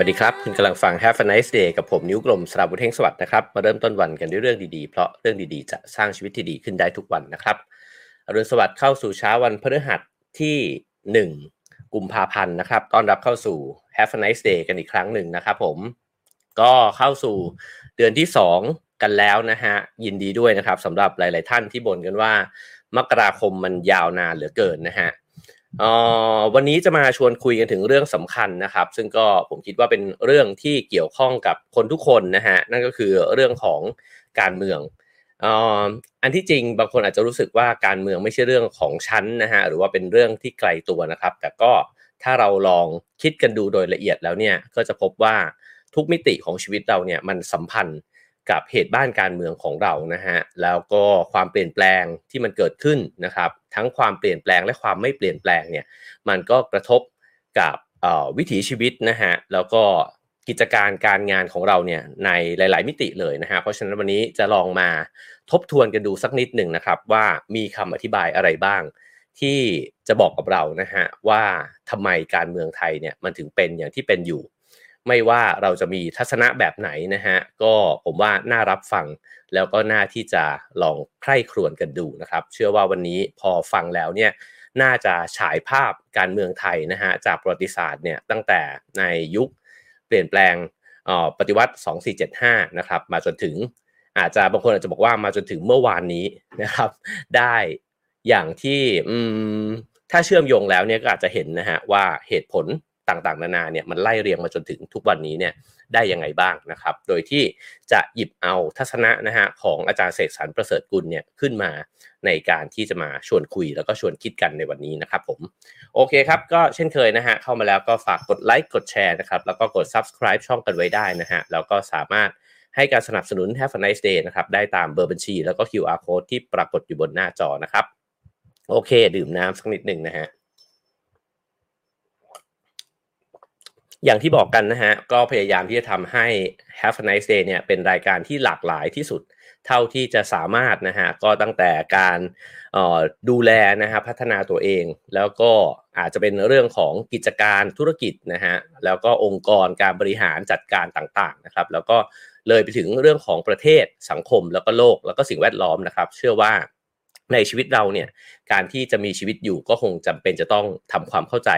วัสดีครับ คุณกำลังฟัง Have a nice day กับผมนิ้วกลมสราวุฒิเทงสวัสดิ์นะครับ มาเริ่มต้นวันกันด้วยเรื่องดีๆ เพราะเรื่องดีๆ จะสร้างชีวิตที่ดีขึ้นได้ทุกวันนะครับอรุณสวัสดิ์เข้าสู่เช้าวันพฤหัสที่ 1 กุมภาพันธ์นะครับ ต้อนรับเข้าสู่ Have a nice day กันอีกครั้งหนึ่งนะครับผมก็เข้าสู่เดือนที่ 2 กันแล้วนะฮะ ยินดีด้วยนะครับสำหรับหลาย ๆ ท่านที่บ่นกันว่ามกราคมมันยาวนานเหลือเกินนะฮะ วันนี้จะมาชวนคุยกันถึงเรื่องสำคัญนะครับ ซึ่งก็ผมคิดว่าเป็นเรื่องที่เกี่ยวข้องกับคนทุกคนนะฮะนั่นก็คือเรื่องของการเมืองอันที่จริงบางคนอาจจะรู้สึกว่าการเมืองไม่ใช่เรื่องของชั้นนะฮะหรือว่าเป็นเรื่องที่ไกลตัวนะครับ แต่ก็ถ้าเราลองคิดกันดูโดยละเอียดแล้วเนี่ยก็จะพบว่าทุกมิติของชีวิตเราเนี่ยมันสัมพันธ์ กับเหตุบ้านการเมืองของเรานะฮะแล้วก็ความเปลี่ยนแปลงที่มันเกิดขึ้นนะครับทั้งความเปลี่ยนแปลงและความไม่เปลี่ยนแปลงเนี่ยมันก็กระทบกับวิถีชีวิตนะฮะแล้วก็กิจการการงานของเราเนี่ยในหลาย ๆ มิติเลยนะฮะเพราะฉะนั้นวันนี้จะลองมาทบทวนกันดูสักนิดหนึ่งนะครับว่ามีคำอธิบายอะไรบ้าง ที่จะบอกกับเรานะฮะว่าทำไมการเมืองไทยเนี่ยมันถึงเป็นอย่างที่เป็นอยู่ ไม่ว่าเราจะมีทัศนะแบบไหนนะฮะก็ผมว่าน่ารับฟังแล้วก็น่าที่จะลองใคร่ครวญกันดูนะครับ เชื่อว่าวันนี้พอฟังแล้วเนี่ยน่าจะฉายภาพการเมืองไทยนะฮะจากประวัติศาสตร์เนี่ยตั้งแต่ในยุคเปลี่ยนแปลงปฏิวัติ 2475 นะครับ มาจนถึงอาจจะบางคนอาจจะบอกว่ามาจนถึงเมื่อวานนี้นะครับ ได้อย่างที่ถ้าเชื่อมโยงแล้วเนี่ยก็อาจจะเห็นนะฮะว่าเหตุผล ต่างๆ นานาเนี่ยมันไล่เรียงมาจนถึงทุกวันนี้เนี่ยได้ยังไงบ้างนะครับ โดยที่จะหยิบเอาทัศนะนะฮะของอาจารย์เสกสรรประเสริฐกุลเนี่ยขึ้นมาในการที่จะมาชวนคุยแล้วก็ชวนคิดกันในวันนี้นะครับผม โอเคครับ ก็เช่นเคยนะฮะเข้ามาแล้วก็ฝากกดไลค์กดแชร์นะครับ แล้วก็กด subscribe ช่องกันไว้ได้นะฮะแล้วก็สามารถให้การสนับสนุน Have a nice day นะครับ ได้ตามเบอร์บัญชี แล้วก็ QR code ที่ปรากฏอยู่บนหน้าจอนะครับ โอเค ดื่มน้ำสักนิดหนึ่งนะฮะ อย่างที่บอกกันนะฮะ ก็พยายามที่จะทำให้ Have a nice day เนี่ยเป็นรายการที่หลากหลายที่สุดเท่าที่จะสามารถนะฮะก็ตั้งแต่การดูแลนะฮะพัฒนาตัวเอง แล้วก็อาจจะเป็นเรื่องของกิจการธุรกิจนะฮะแล้วก็องค์กรการบริหารจัดการต่างๆนะครับ แล้วก็เลยไปถึงเรื่องของประเทศสังคมแล้วก็โลกแล้วก็สิ่งแวดล้อมนะครับ เชื่อว่าในชีวิตเราเนี่ยการที่จะมีชีวิตอยู่ก็คงจำเป็นจะต้องทำความเข้าใจ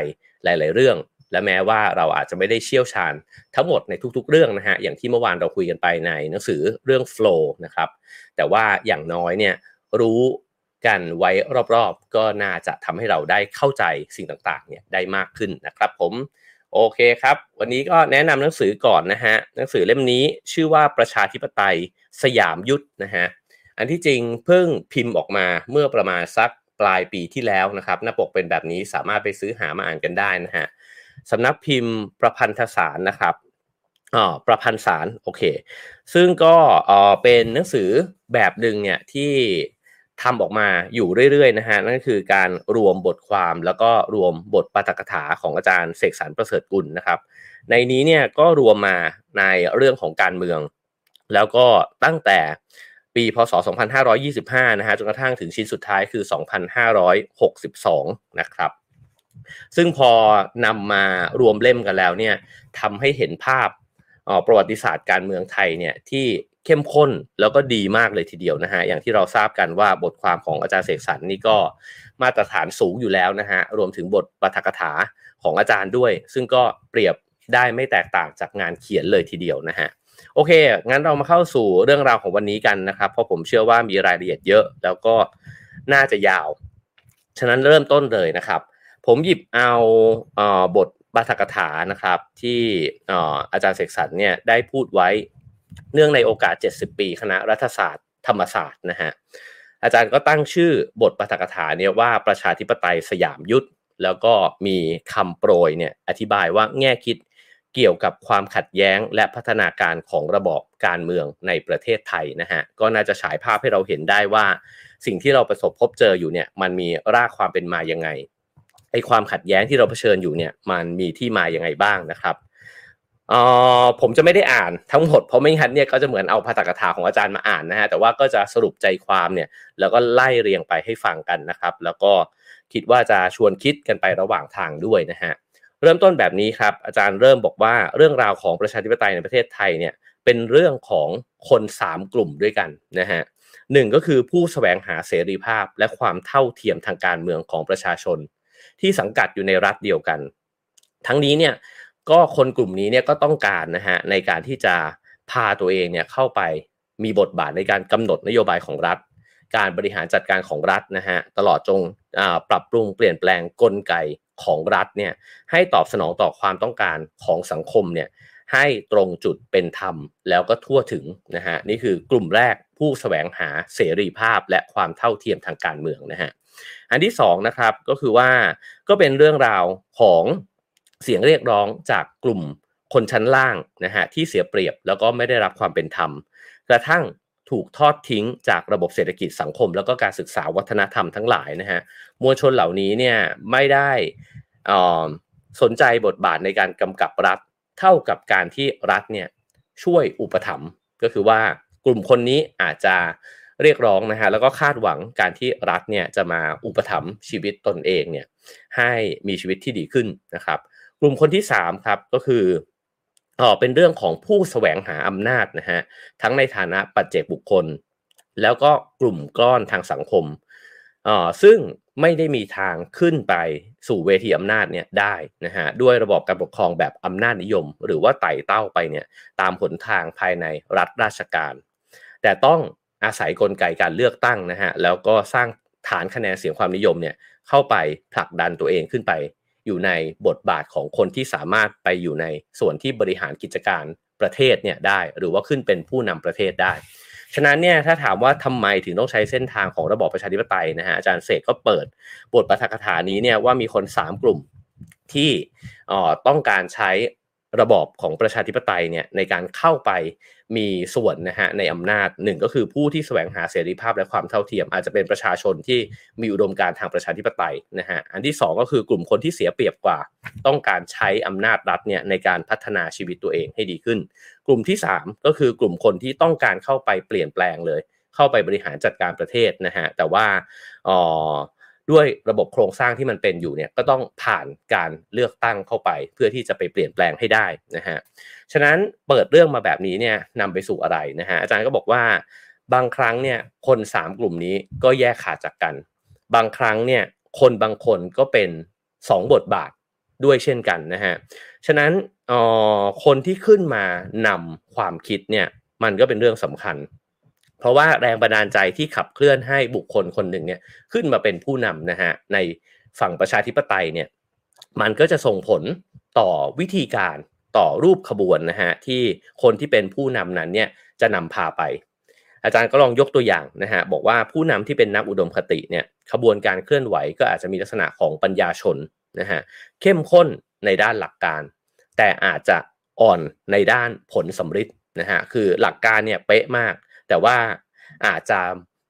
หลาย ๆ เรื่อง และแม้ว่าเราอาจจะไม่ได้เชี่ยวชาญทั้งหมดในทุกๆเรื่องนะฮะอย่างที่เมื่อวานเราคุยกันไปในหนังสือเรื่อง flow นะครับแต่ว่าอย่างน้อยเนี่ยรู้กันไว้รอบๆ ก็น่าจะทำให้เราได้เข้าใจสิ่งต่างๆเนี่ยได้มากขึ้นนะครับผมโอเคครับ วันนี้ก็แนะนำหนังสือก่อนนะฮะหนังสือเล่มนี้ชื่อว่าประชาธิปไตยสยามยุทธนะฮะอันที่จริงเพิ่งพิมพ์ออกมาเมื่อประมาณสักปลายปีที่แล้วนะครับหน้าปกเป็นแบบนี้สามารถไปซื้อหามาอ่านกันได้นะฮะ สำนักพิมพ์ประพันธสารนะครับอ๋อประพันธ์สารโอเค ซึ่งก็เออเป็นหนังสือแบบหนึ่งเนี่ยที่ทำออกมาอยู่เรื่อยๆนะฮะนั่นก็คือการรวมบทความแล้วก็รวมบทปาฐกถาของอาจารย์เสกสรรประเสริฐกุลนะครับ ในนี้เนี่ยก็รวมมาในเรื่องของการเมือง แล้วก็ตั้งแต่ปีพศ 2525 นะฮะจนกระทั่งถึงชิ้นสุดท้ายคือ 2562 นะครับ ซึ่งพอนำมารวมเล่มกันแล้วเนี่ยทำให้เห็นภาพประวัติศาสตร์การเมืองไทยเนี่ยที่เข้มข้นแล้วก็ดีมากเลยทีเดียวนะฮะอย่างที่เราทราบกันว่าบทความของอาจารย์เสกสรรนี่ก็มาตรฐานสูงอยู่แล้วนะฮะรวมถึงบทปาฐกถาของอาจารย์ด้วย ซึ่งก็เปรียบได้ไม่แตกต่างจากงานเขียนเลยทีเดียวนะฮะโอเค งั้นเรามาเข้าสู่เรื่องราวของวันนี้กันนะครับ เพราะผมเชื่อว่ามีรายละเอียดเยอะ แล้วก็น่าจะยาว ฉะนั้นเริ่มต้นเลยนะครับ ผมหยิบเอาบทบาทกถานะครับ ที่อาจารย์เสกสรรเนี่ยได้พูดไว้เนื่องในโอกาส 70 ปี คณะรัฐศาสตร์ ธรรมศาสตร์นะฮะอาจารย์ก็ตั้งชื่อบทปาฐกถาเนี่ยว่าประชาธิปไตยสยามยุทธแล้วก็มีคำโปรยเนี่ยอธิบายว่าแง่คิดเกี่ยวกับความขัดแย้งและพัฒนาการของระบอบการเมืองในประเทศไทยนะฮะก็น่าจะฉายภาพให้เราเห็นได้ว่า สิ่งที่เราประสบพบเจออยู่เนี่ยมันมีรากความเป็นมายังไง ไอ้ความขัดแย้งที่เราเผชิญอยู่เนี่ยมันมีที่มาอย่างไงบ้างนะครับออผมจะไม่ได้อ่านทั้งหมดเพราะไม่งั้นเนี่ยก็จะเหมือนเอาภาษากถาของอาจารย์มาอ่านนะฮะแต่ว่าก็จะสรุปใจความเนี่ยแล้วก็ไล่เรียงไปให้ฟังกันนะครับ แล้วก็คิดว่าจะชวนคิดกันไประหว่างทางด้วยนะฮะเริ่มต้นแบบนี้ครับ อาจารย์เริ่มบอกว่าเรื่องราวของประชาธิปไตยในประเทศไทยเนี่ยเป็นเรื่องของคน 3 กลุ่มด้วยกันนะฮะหนึ่งก็คือผู้สแสวงหาเสรีภาพและความเท่าเทียมทางการเมืองของประชาชน ที่สังกัดอยู่ในรัฐเดียวกัน ทั้งนี้เนี่ยก็คนกลุ่มนี้เนี่ยก็ต้องการนะฮะในการที่จะพาตัวเองเนี่ยเข้าไปมีบทบาทในการกำหนดนโยบายของรัฐ การบริหารจัดการของรัฐนะฮะตลอดจงปรับปรุงเปลี่ยนแปลงกลไกของรัฐเนี่ยให้ตอบสนองต่อความต้องการของสังคมเนี่ยให้ตรงจุดเป็นธรรมแล้วก็ทั่วถึงนะฮะนี่คือกลุ่มแรกผู้สแสวงหาเสรีภาพและความเท่าเทียมทางการเมืองนะฮะ อันที่สองนะครับก็คือว่าก็เป็นเรื่องราวของเสียงเรียกร้องจากกลุ่มคนชั้นล่างนะฮะที่เสียเปรียบแล้วก็ไม่ได้รับความเป็นธรรม กระทั่งถูกทอดทิ้งจากระบบเศรษฐกิจสังคม แล้วก็การศึกษาวัฒนธรรมทั้งหลายนะฮะมวลชนเหล่านี้เนี่ยไม่ได้สนใจบทบาทในการกำกับรัฐ เท่ากับการที่รัฐเนี่ยช่วยอุปถัมภ์ก็คือว่ากลุ่มคนนี้อาจจะ เรียกร้องนะฮะแล้วก็คาดหวังการที่รัฐเนี่ยจะมาอุปถัมภ์ชีวิตตนเองเนี่ยให้มีชีวิตที่ดีขึ้นนะครับ กลุ่มคนที่3ครับก็คืออ๋อเป็นเรื่องของผู้แสวงหาอำนาจนะฮะทั้งในฐานะปัจเจกบุคคล แล้วก็กลุ่มก้อนทางสังคมอ๋อซึ่งไม่ได้มีทางขึ้นไปสู่เวทีอำนาจเนี่ยได้นะฮะด้วยระบอบการปกครองแบบอำนาจนิยม หรือว่าไต่เต้าไปเนี่ยตามหนทางภายในรัฐราชการ แต่ต้อง อาศัยกลไกการเลือกตั้งนะฮะแล้วก็สร้างฐานคะแนนเสียงความนิยมเนี่ยเข้าไปผลักดันตัวเองขึ้นไป อยู่ในบทบาทของคนที่สามารถไปอยู่ในส่วนที่บริหารกิจการประเทศเนี่ยได้หรือว่าขึ้นเป็นผู้นำประเทศได้ ฉะนั้นเนี่ยถ้าถามว่าทำไมถึงต้องใช้เส้นทางของระบอบประชาธิปไตยนะฮะอาจารย์เสกก็เปิดบทปาฐกถานี้เนี่ยว่ามีคน 3 กลุ่มที่ต้องการใช้ ระบอบของประชาธิปไตยเนี่ยในการเข้าไปมีส่วนนะฮะในอำนาจหนึ่งก็คือผู้ที่แสวงหาเสรีภาพและความเท่าเทียม อาจจะเป็นประชาชนที่มีอุดมการทางประชาธิปไตยนะฮะอันที่ 2 ก็คือกลุ่มคนที่เสียเปรียบกว่า ต้องการใช้อำนาจรัฐเนี่ยในการพัฒนาชีวิตตัวเองให้ดีขึ้น กลุ่มที่ 3 ก็คือกลุ่มคนที่ต้องการเข้าไปเปลี่ยนแปลงเลย เข้าไปบริหารจัดการประเทศนะฮะแต่ว่าอ๋อ ด้วยระบบโครงสร้างที่มันเป็นอยู่เนี่ยก็ต้องผ่านการเลือกตั้งเข้าไป เพื่อที่จะไปเปลี่ยนแปลงให้ได้นะฮะฉะนั้นเปิดเรื่องมาแบบนี้เนี่ยนำไปสู่อะไรนะฮะอาจารย์ก็บอกว่าบางครั้งเนี่ยคน 3 กลุ่มนี้ก็แยกขาดจากกัน บางครั้งเนี่ยคนบางคนก็เป็น 2 บทบาทด้วยเช่นกันนะฮะฉะนั้นออคนที่ขึ้นมานำความคิดเนี่ยมันก็เป็นเรื่องสำคัญ เพราะว่าแรงบันดาลใจที่ขับเคลื่อนให้บุคคลคนหนึ่งเนี่ยขึ้นมาเป็นผู้นำนะฮะในฝั่งประชาธิปไตยเนี่ยมันก็จะส่งผลต่อวิธีการต่อรูปขบวนนะฮะที่คนที่เป็นผู้นำนั้นเนี่ยจะนำพาไป อาจารย์ก็ลองยกตัวอย่างนะฮะบอกว่าผู้นำที่เป็นนักอุดมคติเนี่ยขบวนการเคลื่อนไหวก็อาจจะมีลักษณะของปัญญาชนนะฮะเข้มข้นในด้านหลักการ แต่อาจจะอ่อนในด้านผลสำฤทธิ์นะฮะคือหลักการเนี่ยเป๊ะมาก แต่ว่าอาจจะ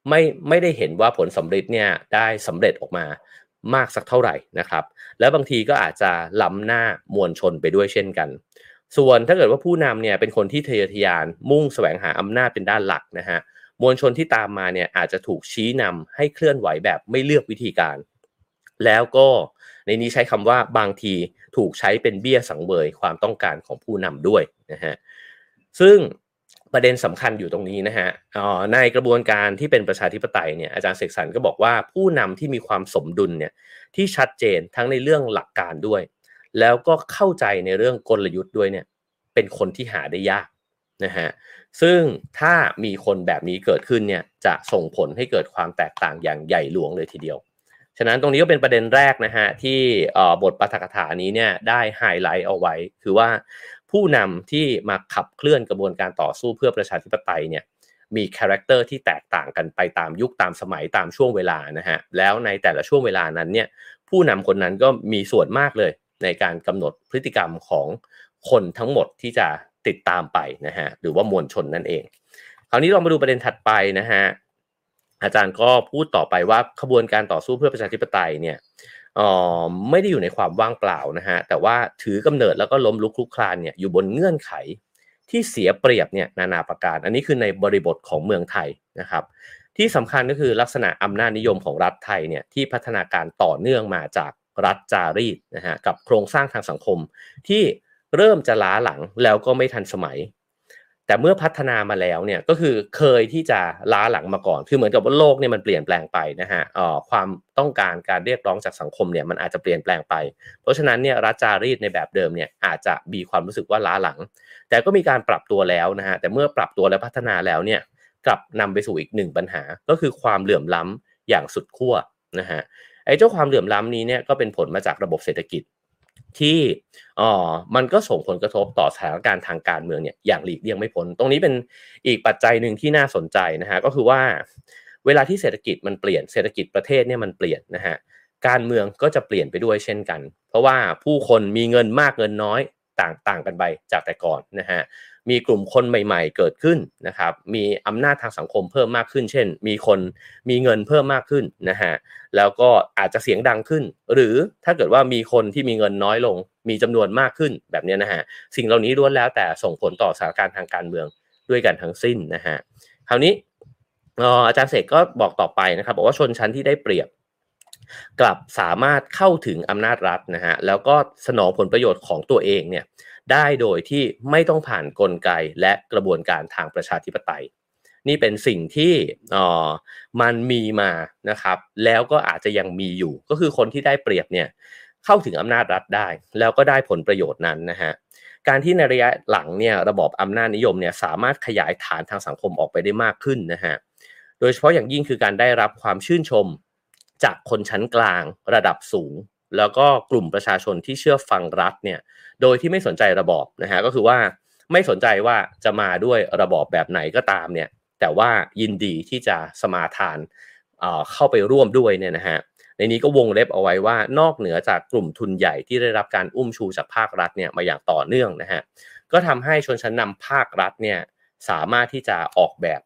ไม่ไม่ได้เห็นว่าผลสำเร็จเนี่ยได้สำเร็จออกมามากสักเท่าไหร่นะครับ แล้วบางทีก็อาจจะล้ำหน้ามวลชนไปด้วยเช่นกัน ส่วนถ้าเกิดว่าผู้นำเนี่ยเป็นคนที่ทะเยอทะยานมุ่งแสวงหาอำนาจเป็นด้านหลักนะฮะมวลชนที่ตามมาเนี่ยอาจจะถูกชี้นำให้เคลื่อนไหวแบบไม่เลือกวิธีการ แล้วก็ในนี้ใช้คำว่าบางทีถูกใช้เป็นเบี้ยสังเวยความต้องการของผู้นำด้วยนะฮะซึ่ง ประเด็นสำคัญอยู่ตรงนี้นะฮะในกระบวนการที่เป็นประชาธิปไตยเนี่ยอาจารย์เสกสรรก็บอกว่าผู้นำที่มีความสมดุลเนี่ยที่ชัดเจนทั้งในเรื่องหลักการด้วย แล้วก็เข้าใจในเรื่องกลยุทธ์ด้วยเนี่ยเป็นคนที่หาได้ยากนะฮะซึ่งถ้ามีคนแบบนี้เกิดขึ้นเนี่ยจะส่งผลให้เกิดความแตกต่างอย่างใหญ่หลวงเลยทีเดียว ฉะนั้นตรงนี้ก็เป็นประเด็นแรกนะฮะที่บทปาฐกถานี้เนี่ยได้ไฮไลท์เอาไว้ คือว่า ผู้นำที่มาขับเคลื่อนกระบวนการต่อสู้เพื่อประชาธิปไตยเนี่ยมี character ที่แตกต่างกันไปตามยุคตามสมัยตามช่วงเวลานะฮะแล้วในแต่ละช่วงเวลานั้นเนี่ยผู้นำคนนั้นก็มีส่วนมากเลยในการกำหนดพฤติกรรมของคนทั้งหมดที่จะติดตามไปนะฮะหรือว่ามวลชนนั่นเอง คราวนี้เรามาดูประเด็นถัดไปนะฮะอาจารย์ก็พูดต่อไปว่าขบวนการต่อสู้เพื่อประชาธิปไตยเนี่ย ไม่ได้อยู่ในความว่างเปล่านะฮะแต่ว่าถือกำเนิดแล้วก็ล้มลุกคลุกคลานเนี่ยอยู่บนเงื่อนไขที่เสียเปรียบเนี่ยนานาประการ อันนี้คือในบริบทของเมืองไทยนะครับที่สำคัญก็คือลักษณะอำนาจนิยมของรัฐไทยเนี่ยที่พัฒนาการต่อเนื่องมาจากรัฐจารีตนะฮะกับโครงสร้างทางสังคมที่เริ่มจะล้าหลังแล้วก็ไม่ทันสมัย แต่เมื่อพัฒนามาแล้วเนี่ยก็คือเคยที่จะล้าหลังมาก่อน คือเหมือนกับว่าโลกเนี่ยมันเปลี่ยนแปลงไปนะฮะความต้องการการเรียกร้องจากสังคมเนี่ยมันอาจจะเปลี่ยนแปลงไป เพราะฉะนั้นเนี่ยรัฐจารีตในแบบเดิมเนี่ยอาจจะมีความรู้สึกว่าล้าหลัง แต่ก็มีการปรับตัวแล้วนะฮะแต่เมื่อปรับตัวและพัฒนาแล้วเนี่ยกลับนำไปสู่อีกหนึ่งปัญหา ก็คือความเหลื่อมล้ำอย่างสุดขั้วนะฮะไอ้เจ้าความเหลื่อมล้ำนี้เนี่ยก็เป็นผลมาจากระบบเศรษฐกิจ ที่อ๋อมันก็ส่งผลกระทบต่อสถานการณ์ทางการเมืองเนี่ยอย่างหลีกเลี่ยงไม่พ้น ตรงนี้เป็นอีกปัจจัยหนึ่งที่น่าสนใจนะฮะก็คือว่า เวลาที่เศรษฐกิจมันเปลี่ยนเศรษฐกิจประเทศเนี่ยมันเปลี่ยนนะฮะการเมืองก็จะเปลี่ยนไปด้วยเช่นกัน เพราะว่าผู้คนมีเงินมากเงินน้อยต่างต่างกันไปจากแต่ก่อนนะฮะ มีกลุ่มคนใหม่ๆ เกิดขึ้นนะครับ มีอำนาจทางสังคมเพิ่มมากขึ้น เช่น มีคนมีเงินเพิ่มมากขึ้นนะฮะ แล้วก็อาจจะเสียงดังขึ้น หรือถ้าเกิดว่ามีคนที่มีเงินน้อยลง มีจำนวนมากขึ้นแบบนี้นะฮะ สิ่งเหล่านี้ล้วนแล้วแต่ส่งผลต่อสถานการณ์ทางการเมืองด้วยกันทั้งสิ้นนะฮะ คราวนี้อาจารย์เสกก็บอกต่อไปนะครับ บอกว่าชนชั้นที่ได้เปรียบกลับสามารถเข้าถึงอำนาจรัฐนะฮะแล้วก็สนองผลประโยชน์ของตัวเองเนี่ย ได้โดยที่ไม่ต้องผ่านนกลไกและกระบวนการทางประชาธิปไตย นี่เป็นสิ่งที่อ๋อมันมีมานะครับ แล้วก็อาจจะยังมีอยู่ก็คือคนที่ได้เปรียบเนี่ยเข้าถึงอำนาจรัฐได้ แล้วก็ได้ผลประโยชน์นั้นนะฮะการที่ในระยะหลังเนี่ยระบอบอำนาจนิยมเนี่ยสามารถขยายฐานทางสังคมออกไปได้มากขึ้นนะฮะโดยเฉพาะอย่างยิ่งคือการได้รับความชื่นชมจากคนชั้นกลางระดับสูง แล้วก็กลุ่มประชาชนที่เชื่อฟังรัฐเนี่ยโดยที่ไม่สนใจระบอบนะฮะก็คือว่าไม่สนใจว่าจะมาด้วยระบอบแบบไหนก็ตามเนี่ยแต่ว่ายินดีที่จะสมาทานเข้าไปร่วมด้วยเนี่ยนะฮะในนี้ก็วงเล็บเอาไว้ว่านอกเหนือจากกลุ่มทุนใหญ่ที่ได้รับการอุ้มชูจากภาครัฐเนี่ยมาอย่างต่อเนื่องนะฮะก็ทำให้ชนชั้นนำภาครัฐเนี่ยสามารถที่จะออกแบบ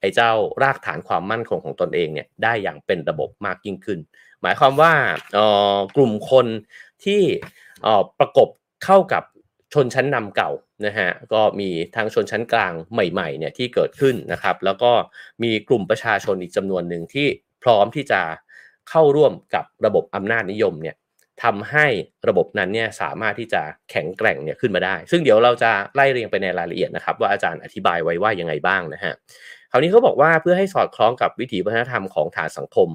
ไอ้เจ้ารากฐานความมั่นคงของตนเองเนี่ยได้อย่างเป็นระบบมากยิ่งขึ้น หมายความว่ากลุ่มคนที่ประกบเข้ากับชนชั้นนำเก่านะฮะก็มีทั้งชนชั้นกลางใหม่ๆเนี่ยที่เกิดขึ้นนะครับ แล้วก็มีกลุ่มประชาชนอีกจำนวนหนึ่งที่พร้อมที่จะเข้าร่วมกับระบบอำนาจนิยมเนี่ยทำให้ระบบนั้นเนี่ยสามารถที่จะแข็งแกร่งเนี่ยขึ้นมาได้ ซึ่งเดี๋ยวเราจะไล่เรียงไปในรายละเอียดนะครับ ว่าอาจารย์อธิบายไว้ว่ายังไงบ้างนะฮะคราวนี้เขาบอกว่าเพื่อให้สอดคล้องกับวิถีวัฒนธรรมของฐานสังคม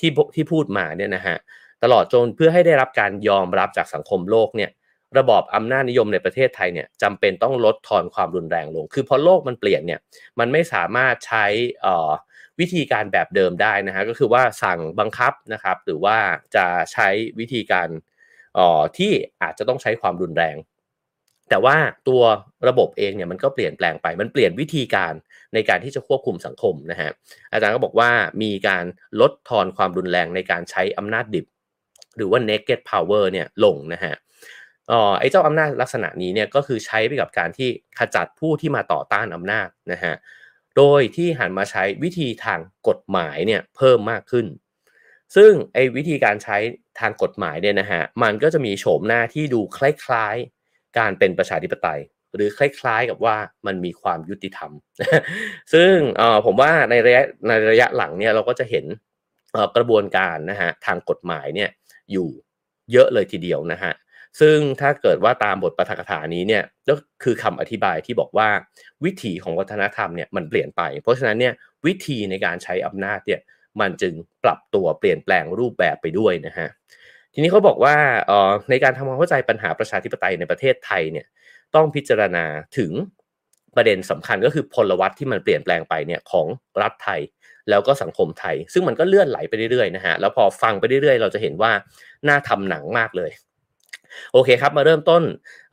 ที่ที่พูดมาเนี่ยนะฮะตลอดจนเพื่อให้ได้รับการยอมรับจากสังคมโลกเนี่ยระบอบอำนาจนิยมในประเทศไทยเนี่ยจำเป็นต้องลดทอนความรุนแรงลง คือพอโลกมันเปลี่ยนเนี่ยมันไม่สามารถใช้วิธีการแบบเดิมได้นะฮะก็คือว่าสั่งบังคับนะครับ หรือว่าจะใช้วิธีการที่อาจจะต้องใช้ความรุนแรง แต่ว่าตัวระบบเองเนี่ยมันก็เปลี่ยนแปลงไป มันเปลี่ยนวิธีการในการที่จะควบคุมสังคมนะฮะ อาจารย์ก็บอกว่ามีการลดทอนความรุนแรงในการใช้อำนาจดิบ หรือว่า naked power เนี่ยลงนะฮะอ๋อไอ้เจ้าอำนาจลักษณะนี้เนี่ยก็คือใช้ไปกับการที่ขจัดผู้ที่มาต่อต้านอำนาจนะฮะ โดยที่หันมาใช้วิธีทางกฎหมายเนี่ยเพิ่มมากขึ้น ซึ่งไอ้วิธีการใช้ทางกฎหมายเนี่ยนะฮะ มันก็จะมีโฉมหน้าที่ดูคล้ายๆ การเป็นประชาธิปไตย หรือคล้ายๆกับว่ามันมีความยุติธรรม ซึ่งผมว่าในระยะในระยะหลังเนี่ยเราก็จะเห็นกระบวนการนะฮะทางกฎหมายเนี่ยอยู่เยอะเลยทีเดียวนะฮะซึ่งถ้าเกิดว่าตามบทปาฐกถานี้เนี่ยก็คือคำอธิบายที่บอกว่าวิถีของวัฒนธรรมเนี่ยมันเปลี่ยนไป เพราะฉะนั้นเนี่ยวิธีในการใช้อำนาจเนี่ยมันจึงปรับตัวเปลี่ยนแปลงรูปแบบไปด้วยนะฮะ ทีนี้เขาบอกว่าในการทำความเข้าใจปัญหาประชาธิปไตยในประเทศไทยเนี่ยต้องพิจารณาถึงประเด็นสำคัญก็คือพลวัตที่มันเปลี่ยนแปลงไปเนี่ยของรัฐไทยแล้วก็สังคมไทย ซึ่งมันก็เลื่อนไหลไปเรื่อยๆนะฮะแล้วพอฟังไปเรื่อยๆ เราจะเห็นว่าน่าทำหนังมากเลย โอเคครับ มาเริ่มต้น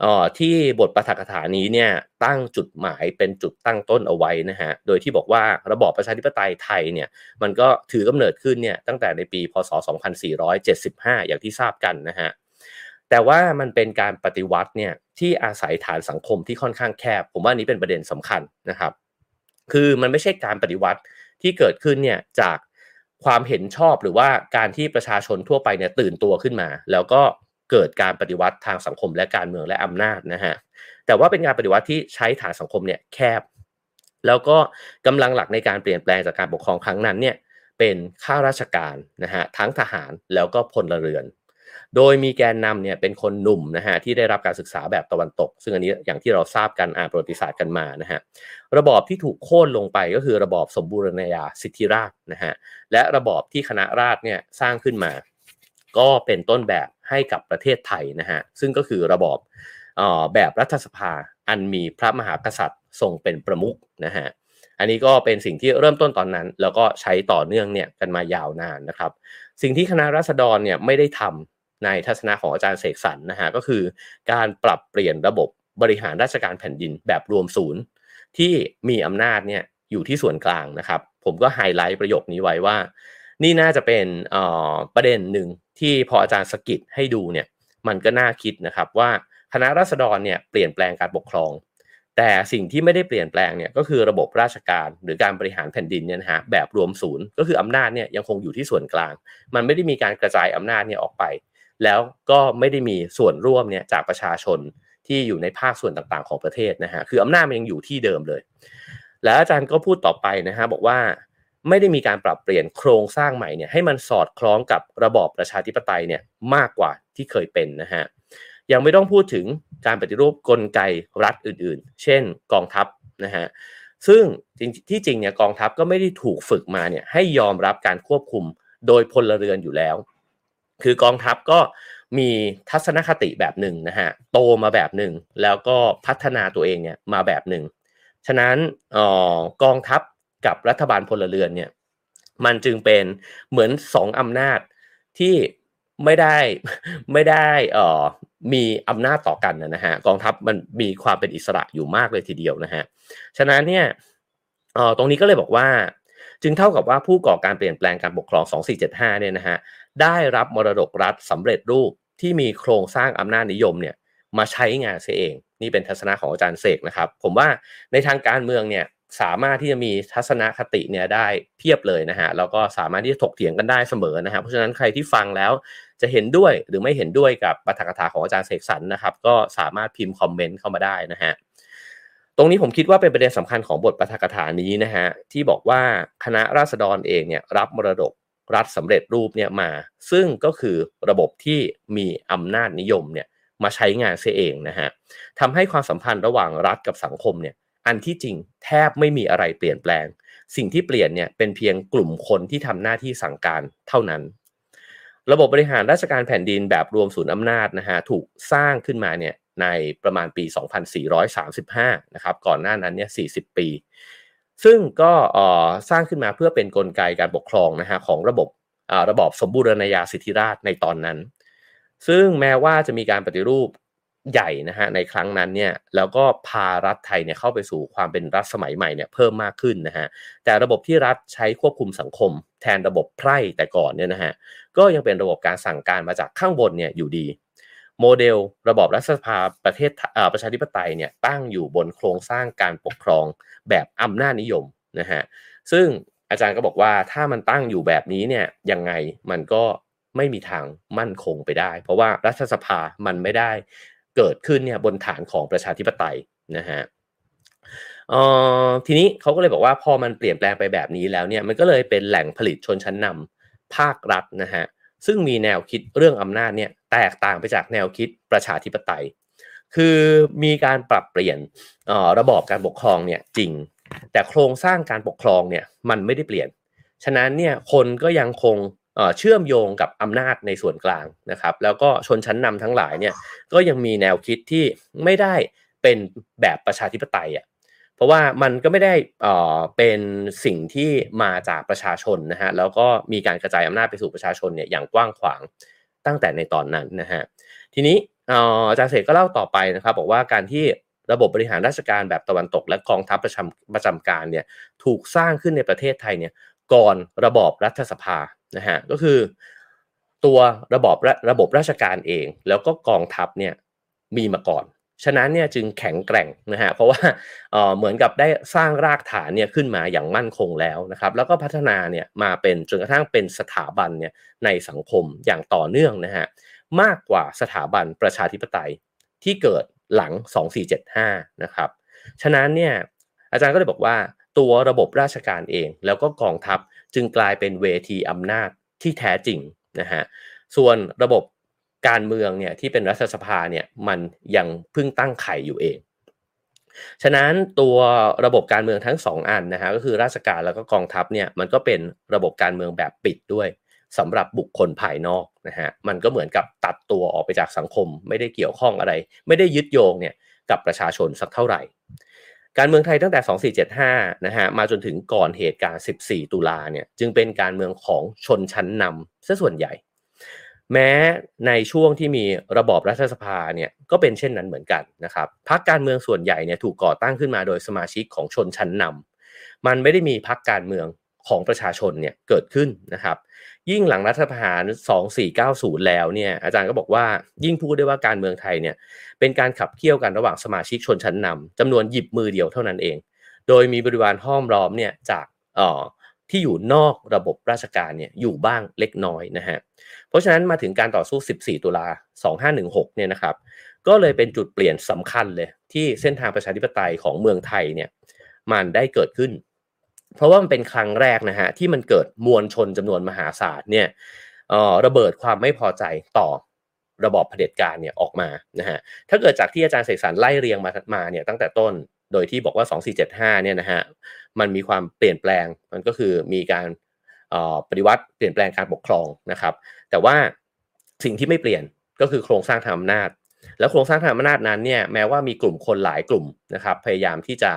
ออที่บทปาฐกถานี้เนี่ยตั้งจุดหมายเป็นจุดตั้งต้นเอาไว้นะฮะโดยที่บอกว่าระบอบประชาธิปไตยไทยเนี่ยมันก็ถือกำเนิดขึ้นเนี่ยตั้งแต่ในปีพศ 2475 อย่างที่ทราบกันนะฮะแต่ว่ามันเป็นการปฏิวัติเนี่ยที่อาศัยฐานสังคมที่ค่อนข้างแคบ ผมว่านี้เป็นประเด็นสำคัญนะครับ คือมันไม่ใช่การปฏิวัติที่เกิดขึ้นเนี่ยจากความเห็นชอบหรือว่าการที่ประชาชนทั่วไปเนี่ยตื่นตัวขึ้นมา แล้วก็ เกิดการปฏิวัติทางสังคมและการเมืองและอำนาจนะฮะแต่ว่าเป็นการปฏิวัติที่ใช้ฐานสังคมเนี่ยแคบ แล้วก็กำลังหลักในการเปลี่ยนแปลงจากการปกครองครั้งนั้นเนี่ยเป็นข้าราชการนะฮะทั้งทหารแล้วก็พลเรือน โดยมีแกนนำเนี่ยเป็นคนหนุ่มนะฮะที่ได้รับการศึกษาแบบตะวันตก ซึ่งอันนี้อย่างที่เราทราบกันอ่านประวัติศาสตร์กันมานะฮะระบอบที่ถูกโค่นลงไปก็คือระบอบสมบูรณาญาสิทธิราชนะฮะและระบอบที่คณะราษฎรเนี่ยสร้างขึ้นมา ก็เป็นต้นแบบให้กับประเทศไทยนะฮะซึ่งก็คือระบอบแบบรัฐสภาอันมีพระมหากษัตริย์ทรงเป็นประมุขนะฮะอันนี้ก็เป็นสิ่งที่เริ่มต้นตอนนั้น แล้วก็ใช้ต่อเนื่องเนี่ยกันมายาวนานนะครับ สิ่งที่คณะรัษฎรเนี่ยไม่ได้ทำในทัศนะของอาจารย์เสกสรรนะฮะก็คือการปรับเปลี่ยนระบบบริหารราชการแผ่นดินแบบรวมศูนย์ ที่มีอำนาจเนี่ยอยู่ที่ส่วนกลางนะครับ ผมก็ไฮไลท์ประโยคนี้ไว้ว่า นี่น่าจะเป็นประเด็นหนึ่ง ที่พออาจารย์สกิดให้ดูเนี่ยมันก็น่าคิดนะครับว่าคณะรัษฎรเนี่ยเปลี่ยนแปลงการปกครอง แต่สิ่งที่ไม่ได้เปลี่ยนแปลงเนี่ยก็คือระบบราชการหรือการบริหารแผ่นดินเนี่ยนะฮะแบบรวมศูนย์ ก็คืออำนาจเนี่ยยังคงอยู่ที่ส่วนกลาง มันไม่ได้มีการกระจายอำนาจเนี่ยออกไป แล้วก็ไม่ได้มีส่วนร่วมเนี่ยจากประชาชนที่อยู่ในภาคส่วนต่างๆ ของประเทศนะฮะคืออำนาจมันยังอยู่ที่เดิมเลย แล้วอาจารย์ก็พูดต่อไปนะฮะบอกว่า ไม่ได้มีการปรับเปลี่ยนโครงสร้างใหม่เนี่ยให้มันสอดคล้องกับระบอบประชาธิปไตยเนี่ยมากกว่าที่เคยเป็นนะฮะยังไม่ต้องพูดถึงการปฏิรูปกลไกรัฐอื่นๆ เช่นกองทัพนะฮะซึ่งที่จริงเนี่ยกองทัพก็ไม่ได้ถูกฝึกมาเนี่ยให้ยอมรับการควบคุมโดยพลเรือนอยู่แล้ว คือกองทัพก็มีทัศนคติแบบหนึ่งนะฮะโตมาแบบหนึ่งแล้วก็พัฒนาตัวเองเนี่ยมาแบบหนึ่งฉะนั้นออกองทัพ กับรัฐบาลพลเรือนเนี่ย มันจึงเป็นเหมือนสองอำนาจที่ไม่ได้ไม่ได้เอ่อมีอำนาจต่อกันนะฮะกองทัพมันมีความเป็นอิสระอยู่มากเลยทีเดียวนะฮะฉะนั้นเนี่ยเอ่อตรงนี้ก็เลยบอกว่า จึงเท่ากับว่าผู้ก่อการเปลี่ยนแปลงการปกครอง 2475เนี่ยนะฮะได้รับมรดกรัฐสำเร็จรูปที่มีโครงสร้างอำนาจนิยมเนี่ยมาใช้งานเสียเอง นี่เป็นทัศนะของอาจารย์เสกนะครับ ผมว่าในทางการเมืองเนี่ย สามารถที่จะมีทัศนคติเนี่ยได้เพียบเลยนะฮะแล้วก็สามารถที่จะถกเถียงกันได้เสมอนะฮะเพราะฉะนั้นใครที่ฟังแล้วจะเห็นด้วยหรือไม่เห็นด้วยกับปาฐกถาของอาจารย์เสกสรรนะครับ ก็สามารถพิมพ์คอมเมนต์เข้ามาได้นะฮะตรงนี้ผมคิดว่าเป็นประเด็นสำคัญของบทปาฐกถานี้นะฮะที่บอกว่าคณะราษฎรเองเนี่ยรับมรดกรัฐสำเร็จรูปเนี่ยมา ซึ่งก็คือระบบที่มีอำนาจนิยมเนี่ยมาใช้งานเสียเองนะฮะทำให้ความสัมพันธ์ระหว่างรัฐกับสังคมเนี่ย อันที่จริงแทบไม่มีอะไรเปลี่ยนแปลง สิ่งที่เปลี่ยนเนี่ยเป็นเพียงกลุ่มคนที่ทำหน้าที่สั่งการเท่านั้น ระบบบริหารราชการแผ่นดินแบบรวมศูนย์อำนาจนะฮะถูกสร้างขึ้นมาเนี่ยในประมาณปี 2435 นะครับก่อนหน้านั้นเนี่ย 40 ปี ซึ่งก็สร้างขึ้นมาเพื่อเป็นนกลไกการปกครองนะฮะของระบบระบอบสมบูรณาญาสิทธิราชในตอนนั้น ซึ่งแม้ว่าจะมีการปฏิรูป ใหญ่นะฮะในครั้งนั้นเนี่ยแล้วก็พารัฐไทยเนี่ยเข้าไปสู่ความเป็นรัฐสมัยใหม่เนี่ยเพิ่มมากขึ้นนะฮะแต่ระบบที่รัฐใช้ควบคุมสังคม แทนระบบไพร่แต่ก่อนเนี่ยนะฮะก็ยังเป็นระบบการสั่งการมาจากข้างบนเนี่ยอยู่ดี โมเดลระบบรัฐสภาประเทศประชาธิปไตยเนี่ยตั้งอยู่บนโครงสร้างการปกครองแบบอำนาจนิยมนะฮะซึ่งอาจารย์ก็บอกว่าถ้ามันตั้งอยู่แบบนี้เนี่ยยังไงมันก็ไม่มีทางมั่นคงไปได้ เพราะว่ารัฐสภามันไม่ได้ เกิดขึ้นเนี่ยบนฐานของประชาธิปไตยนะฮะทีนี้เขาก็เลยบอกว่าพอมันเปลี่ยนแปลงไปแบบนี้แล้วเนี่ยมันก็เลยเป็นแหล่งผลิตชนชั้นนำภาครัฐนะฮะซึ่งมีแนวคิดเรื่องอำนาจเนี่ยแตกต่างไปจากแนวคิดประชาธิปไตย คือมีการปรับเปลี่ยนระบอบการปกครองเนี่ยจริง แต่โครงสร้างการปกครองเนี่ยมันไม่ได้เปลี่ยน ฉะนั้นเนี่ยคนก็ยังคง เชื่อมโยงกับอำนาจในส่วนกลางนะครับ แล้วก็ชนชั้นนำทั้งหลายเนี่ยก็ยังมีแนวคิดที่ไม่ได้เป็นแบบประชาธิปไตยอะเพราะว่ามันก็ไม่ได้เป็นสิ่งที่มาจากประชาชนนะฮะแล้วก็มีการกระจายอำนาจไปสู่ประชาชนเนี่ยอย่างกว้างขวางตั้งแต่ในตอนนั้นนะฮะทีนี้อาจารย์เสกก็เล่าต่อไปนะครับ บอกว่าการที่ระบบบริหารราชการแบบตะวันตก และกองทัพประจำประจำการเนี่ยถูกสร้างขึ้นในประเทศไทยเนี่ย ก่อนระบอบรัฐสภานะฮะก็คือตัวระบบระบบราชการเอง แล้วก็กองทัพเนี่ยมีมาก่อน ฉะนั้นเนี่ยจึงแข็งแกร่งนะฮะเพราะว่าเเหมือนกับได้สร้างรากฐานเนี่ยขึ้นมาอย่างมั่นคงแล้วนะครับ แล้วก็พัฒนาเนี่ยมาเป็นจนกระทั่งเป็นสถาบันเนี่ยในสังคมอย่างต่อเนื่องนะฮะมากกว่าสถาบันประชาธิปไตยที่เกิดหลัง 2475นะครับฉะนั้นเนี่ยอาจารย์ก็เลยบอกว่า ตัวระบบราชการเอง แล้วก็กองทัพจึงกลายเป็นเวทีอำนาจที่แท้จริงนะฮะส่วนระบบการเมืองเนี่ยที่เป็นรัฐสภาเนี่ยมันยังเพิ่งตั้งไข่อยู่เอง ฉะนั้นตัวระบบการเมืองทั้งสองอันนะฮะก็คือราชการแล้วก็กองทัพเนี่ยมันก็เป็นระบบการเมืองแบบปิดด้วยสำหรับบุคคลภายนอกนะฮะมันก็เหมือนกับตัดตัวออกไปจากสังคม ไม่ได้เกี่ยวข้องอะไร ไม่ได้ยึดโยงเนี่ยกับประชาชนสักเท่าไหร่ การเมืองไทยตั้งแต่ 2475 นะฮะ มาจนถึงก่อนเหตุการณ์ 14 ตุลาเนี่ย จึงเป็นการเมืองของชนชั้นนำซะส่วนใหญ่ แม้ในช่วงที่มีระบอบรัฐสภาเนี่ย ก็เป็นเช่นนั้นเหมือนกันนะครับ พรรคการเมืองส่วนใหญ่เนี่ยถูกก่อตั้งขึ้นมาโดยสมาชิกของชนชั้นนำ มันไม่ได้มีพรรคการเมือง ของประชาชนเนี่ยเกิดขึ้นนะครับ ยิ่งหลังรัฐประหาร 2490 แล้วเนี่ยอาจารย์ก็บอกว่ายิ่งพูดได้ว่าการเมืองไทยเนี่ยเป็นการขับเคี่ยวกันระหว่างสมาชิกชนชั้นนำจำนวนหยิบมือเดียวเท่านั้นเอง โดยมีบริวารห้อมล้อมเนี่ยจากออที่อยู่นอกระบบราชการเนี่ยอยู่บ้างเล็กน้อยนะฮะเพราะฉะนั้นมาถึงการต่อสู้ 14 ตุลา 2516 เนี่ยนะครับก็เลยเป็นจุดเปลี่ยนสำคัญเลยที่เส้นทางประชาธิปไตยของเมืองไทยเนี่ยมันได้เกิดขึ้น เพราะว่ามันเป็นครั้งแรกนะฮะที่มันเกิดมวลชนจำนวนมหาศาลเนี่ยระเบิดความไม่พอใจต่อระบอบเผด็จการเนี่ยออกมานะฮะถ้าเกิดจากที่อาจารย์เสกสรรไล่เรียงมามาเนี่ยตั้งแต่ต้นโดยที่บอกว่า 2475เนี่ยนะฮะมันมีความเปลี่ยนแปลงมันก็คือมีการปฏิวัติเปลี่ยนแปลงการปกครองนะครับ แต่ว่าสิ่งที่ไม่เปลี่ยนก็คือโครงสร้างทางอำนาจ แล้วโครงสร้างทางอำนาจนั้นเนี่ยแม้ว่ามีกลุ่มคนหลายกลุ่มนะครับพยายามที่จะ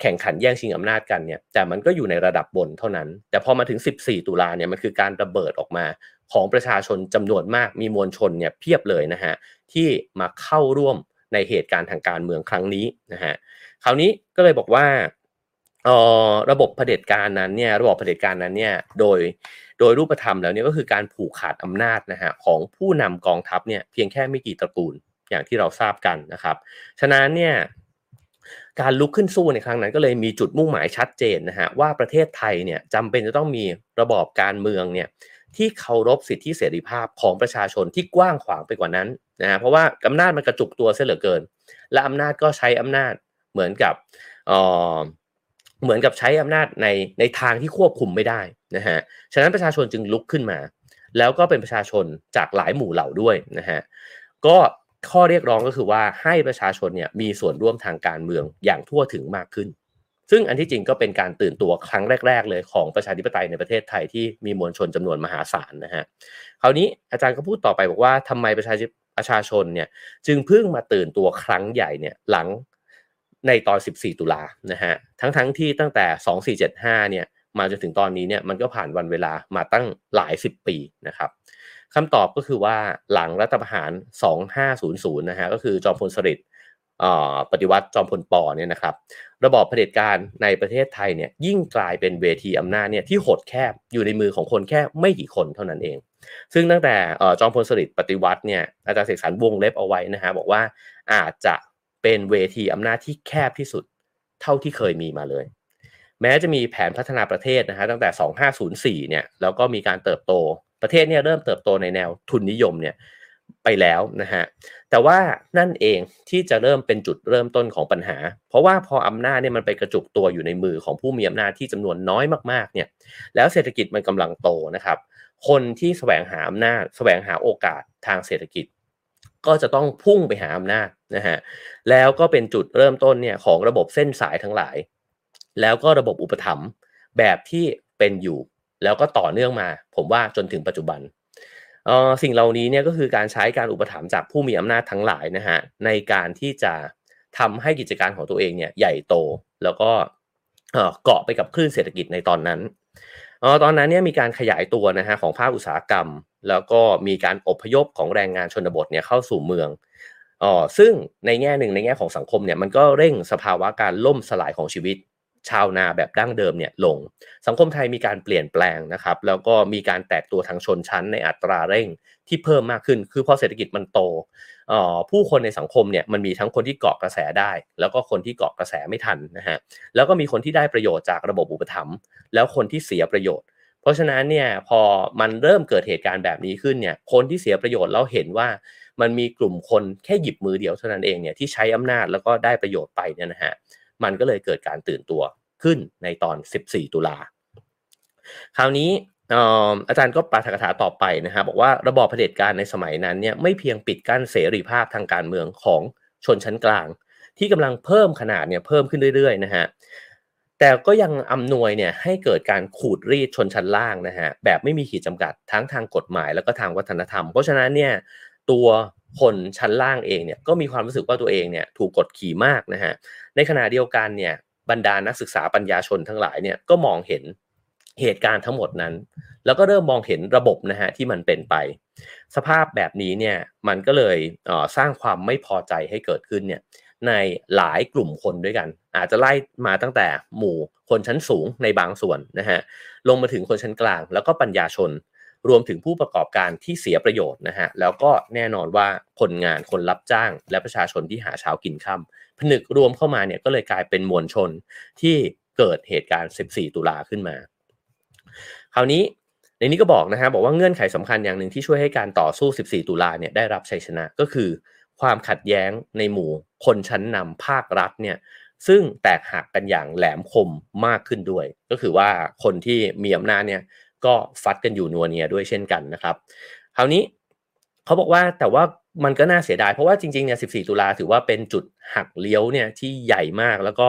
แข่งขันแย่งชิงอำนาจกันเนี่ยแต่มันก็อยู่ในระดับบนเท่านั้น แต่พอมาถึง 14 ตุลาเนี่ยมันคือการระเบิดออกมาของประชาชนจำนวนมากมีมวลชนเนี่ยเพียบเลยนะฮะที่มาเข้าร่วมในเหตุการณ์ทางการเมืองครั้งนี้นะฮะคราวนี้ก็เลยบอกว่าระบบเผด็จการนั้นเนี่ยระบบเผด็จการนั้นเนี่ยโดยโดยรูปธรรมแล้วเนี่ยก็คือการผูกขาดอำนาจนะฮะของผู้นำกองทัพเนี่ยเพียงแค่ไม่กี่ตระกูลอย่างที่เราทราบกันนะครับ ฉะนั้นเนี่ย การลุกขึ้นสู้ในครั้งนั้นก็เลยมีจุดมุ่งหมายชัดเจนนะฮะว่าประเทศไทยเนี่ยจำเป็นจะต้องมีระบอบการเมืองเนี่ยที่เคารพสิทธิเสรีภาพของประชาชนที่กว้างขวางไปกว่านั้นนะฮะเพราะว่าอำนาจมันกระจุกตัวเสียเหลือเกิน และอำนาจก็ใช้อำนาจเหมือนกับเออเหมือนกับใช้อำนาจในในทางที่ควบคุมไม่ได้นะฮะฉะนั้นประชาชนจึงลุกขึ้นมา แล้วก็เป็นประชาชนจากหลายหมู่เหล่าด้วยนะฮะก็ ข้อเรียกร้องก็คือว่าให้ประชาชนเนี่ยมีส่วนร่วมทางการเมืองอย่างทั่วถึงมากขึ้น ซึ่งอันที่จริงก็เป็นการตื่นตัวครั้งแรก ๆ เลยของประชาธิปไตยในประเทศไทยที่มีมวลชนจำนวนมหาศาลนะฮะคราวนี้อาจารย์ก็พูดต่อไปบอกว่าทำไมประชาประชาชนเนี่ยจึงเพิ่งมาตื่นตัวครั้งใหญ่เนี่ยหลังในตอน 14 ตุลานะฮะทั้งๆทที่ตั้งแต่ 2475 เนี่ยมาจนถึงตอนนี้เนี่ยมันก็ผ่านวันเวลามาตั้งหลายสิบปีนะครับ คำตอบก็คือว่าหลังรัฐประหาร 2500 นะฮะก็คือจอมพลสฤษดิ์ปฏิวัติจอมพลปอเนี่ยนะครับ ระบอบเผด็จการในประเทศไทยเนี่ยยิ่งกลายเป็นเวทีอำนาจเนี่ยที่หดแคบอยู่ในมือของคนแค่ไม่กี่คนเท่านั้นเอง ซึ่งตั้งแต่จอมพลสฤษดิ์ปฏิวัติเนี่ยอาจารย์เสกสรรวงเล็บเอาไว้นะฮะบอกว่าอาจจะเป็นเวทีอำนาจที่แคบที่สุดเท่าที่เคยมีมาเลย แม้จะมีแผนพัฒนาประเทศนะฮะตั้งแต่ 2504 เนี่ยแล้วก็มีการเติบโต ประเทศเนี่ยเริ่มเติบโตในแนวทุนนิยมเนี่ยไปแล้วนะฮะแต่ว่านั่นเองที่จะเริ่มเป็นจุดเริ่มต้นของปัญหา เพราะว่าพออำนาจเนี่ยมันไปกระจุกตัวอยู่ในมือของผู้มีอำนาจที่จำนวนน้อยมากๆเนี่ยแล้วเศรษฐกิจมันกำลังโตนะครับ คนที่แสวงหาอำนาจ แสวงหาโอกาสทางเศรษฐกิจ ก็จะต้องพุ่งไปหาอำนาจนะฮะแล้วก็เป็นจุดเริ่มต้นเนี่ยของระบบเส้นสายทั้งหลาย แล้วก็ระบบอุปถัมภ์แบบที่เป็นอยู่ แล้วก็ต่อเนื่องมา ผมว่าจนถึงปัจจุบันออสิ่งเหล่านี้เนี่ยก็คือการใช้การอุปถัมภ์จากผู้มีอำนาจทั้งหลายนะฮะในการที่จะทำให้กิจการของตัวเองเนี่ยใหญ่โตแล้วก็เกาะไปกับคลื่นเศรษฐกิจในตอนนั้นออตอนนั้นเนี่ยมีการขยายตัวนะฮะของภาคอุตสาหกรรม แล้วก็มีการอพยพของแรงงานชนบทเนี่ยเข้าสู่เมืองอ๋อซึ่งในแง่หนึ่งในแง่ของสังคมเนี่ยมันก็เร่งสภาวะการล่มสลายของชีวิต ชาวนาแบบดั้งเดิมเนี่ยลง สังคมไทยมีการเปลี่ยนแปลงนะครับ แล้วก็มีการแตกตัวทางชนชั้นในอัตราเร่งที่เพิ่มมากขึ้น คือพอเศรษฐกิจมันโตผู้คนในสังคมเนี่ยมันมีทั้งคนที่เกาะกระแสได้ แล้วก็คนที่เกาะกระแสไม่ทันนะฮะ แล้วก็มีคนที่ได้ประโยชน์จากระบบอุปถัมภ์แล้วคนที่เสียประโยชน์ เพราะฉะนั้นเนี่ยพอมันเริ่มเกิดเหตุการณ์แบบนี้ขึ้นเนี่ย คนที่เสียประโยชน์แล้วเห็นว่ามันมีกลุ่มคนแค่หยิบมือเดียวเท่านั้นเองเนี่ยที่ใช้อำนาจแล้วก็ได้ประโยชน์ไปเนี่ยนะฮะ มันก็เลยเกิดการตื่นตัวขึ้นในตอน 14 ตุลา คราวนี้อาจารย์ก็ปาฐกถาต่อไปนะฮะบบอกว่าระบอบเผด็จการในสมัยนั้นเนี่ยไม่เพียงปิดกั้นเสรีภาพทางการเมืองของชนชั้นกลาง ที่กำลังเพิ่มขนาดเนี่ยเพิ่มขึ้นเรื่อยๆนะฮะแต่ก็ยังอำนวยเนี่ยให้เกิดการขูดรีดชนชั้นล่างนะฮะแบบไม่มีขีดจำกัดทั้งทางกฎหมายแล้วก็ทางวัฒนธรรม เพราะฉะนั้นเนี่ยตัว คนชั้นล่างเองเนี่ยก็มีความรู้สึกว่าตัวเองเนี่ยถูกกดขี่มากนะฮะในขณะเดียวกันเนี่ยบรรดานักศึกษาปัญญาชนทั้งหลายเนี่ยก็มองเห็นเหตุการณ์ทั้งหมดนั้น แล้วก็เริ่มมองเห็นระบบนะฮะที่มันเป็นไป สภาพแบบนี้เนี่ยมันก็เลยสร้างความไม่พอใจให้เกิดขึ้นเนี่ยในหลายกลุ่มคนด้วยกัน อาจจะไล่มาตั้งแต่หมู่คนชั้นสูงในบางส่วนนะฮะลงมาถึงคนชั้นกลาง แล้วก็ปัญญาชน รวมถึงผู้ประกอบการที่เสียประโยชน์นะฮะแล้วก็แน่นอนว่าคนงานคนรับจ้าง และประชาชนที่หาเช้ากินค่ำผนึกรวมเข้ามาเนี่ยก็เลยกลายเป็นมวลชนที่เกิดเหตุการณ์ 14 ตุลาขึ้นมา คราวนี้ในนี้ก็บอกนะฮะบอกว่าเงื่อนไขสำคัญอย่างหนึ่งที่ช่วยให้การต่อสู้ 14 ตุลาเนี่ยได้รับชัยชนะก็คือ ความขัดแย้งในหมู่คนชั้นนำภาครัฐเนี่ยซึ่งแตกหักกันอย่างแหลมคมมากขึ้นด้วย ก็คือว่าคนที่มีอำนาจเนี่ย ก็ฟัดกันอยู่นัวเนียด้วยเช่นกันนะครับ คราวนี้เขาบอกว่าแต่ว่ามันก็น่าเสียดาย เพราะว่าจริงๆเนี่ย 14 ตุลาถือว่าเป็นจุดหักเลี้ยวเนี่ยที่ใหญ่มากแล้วก็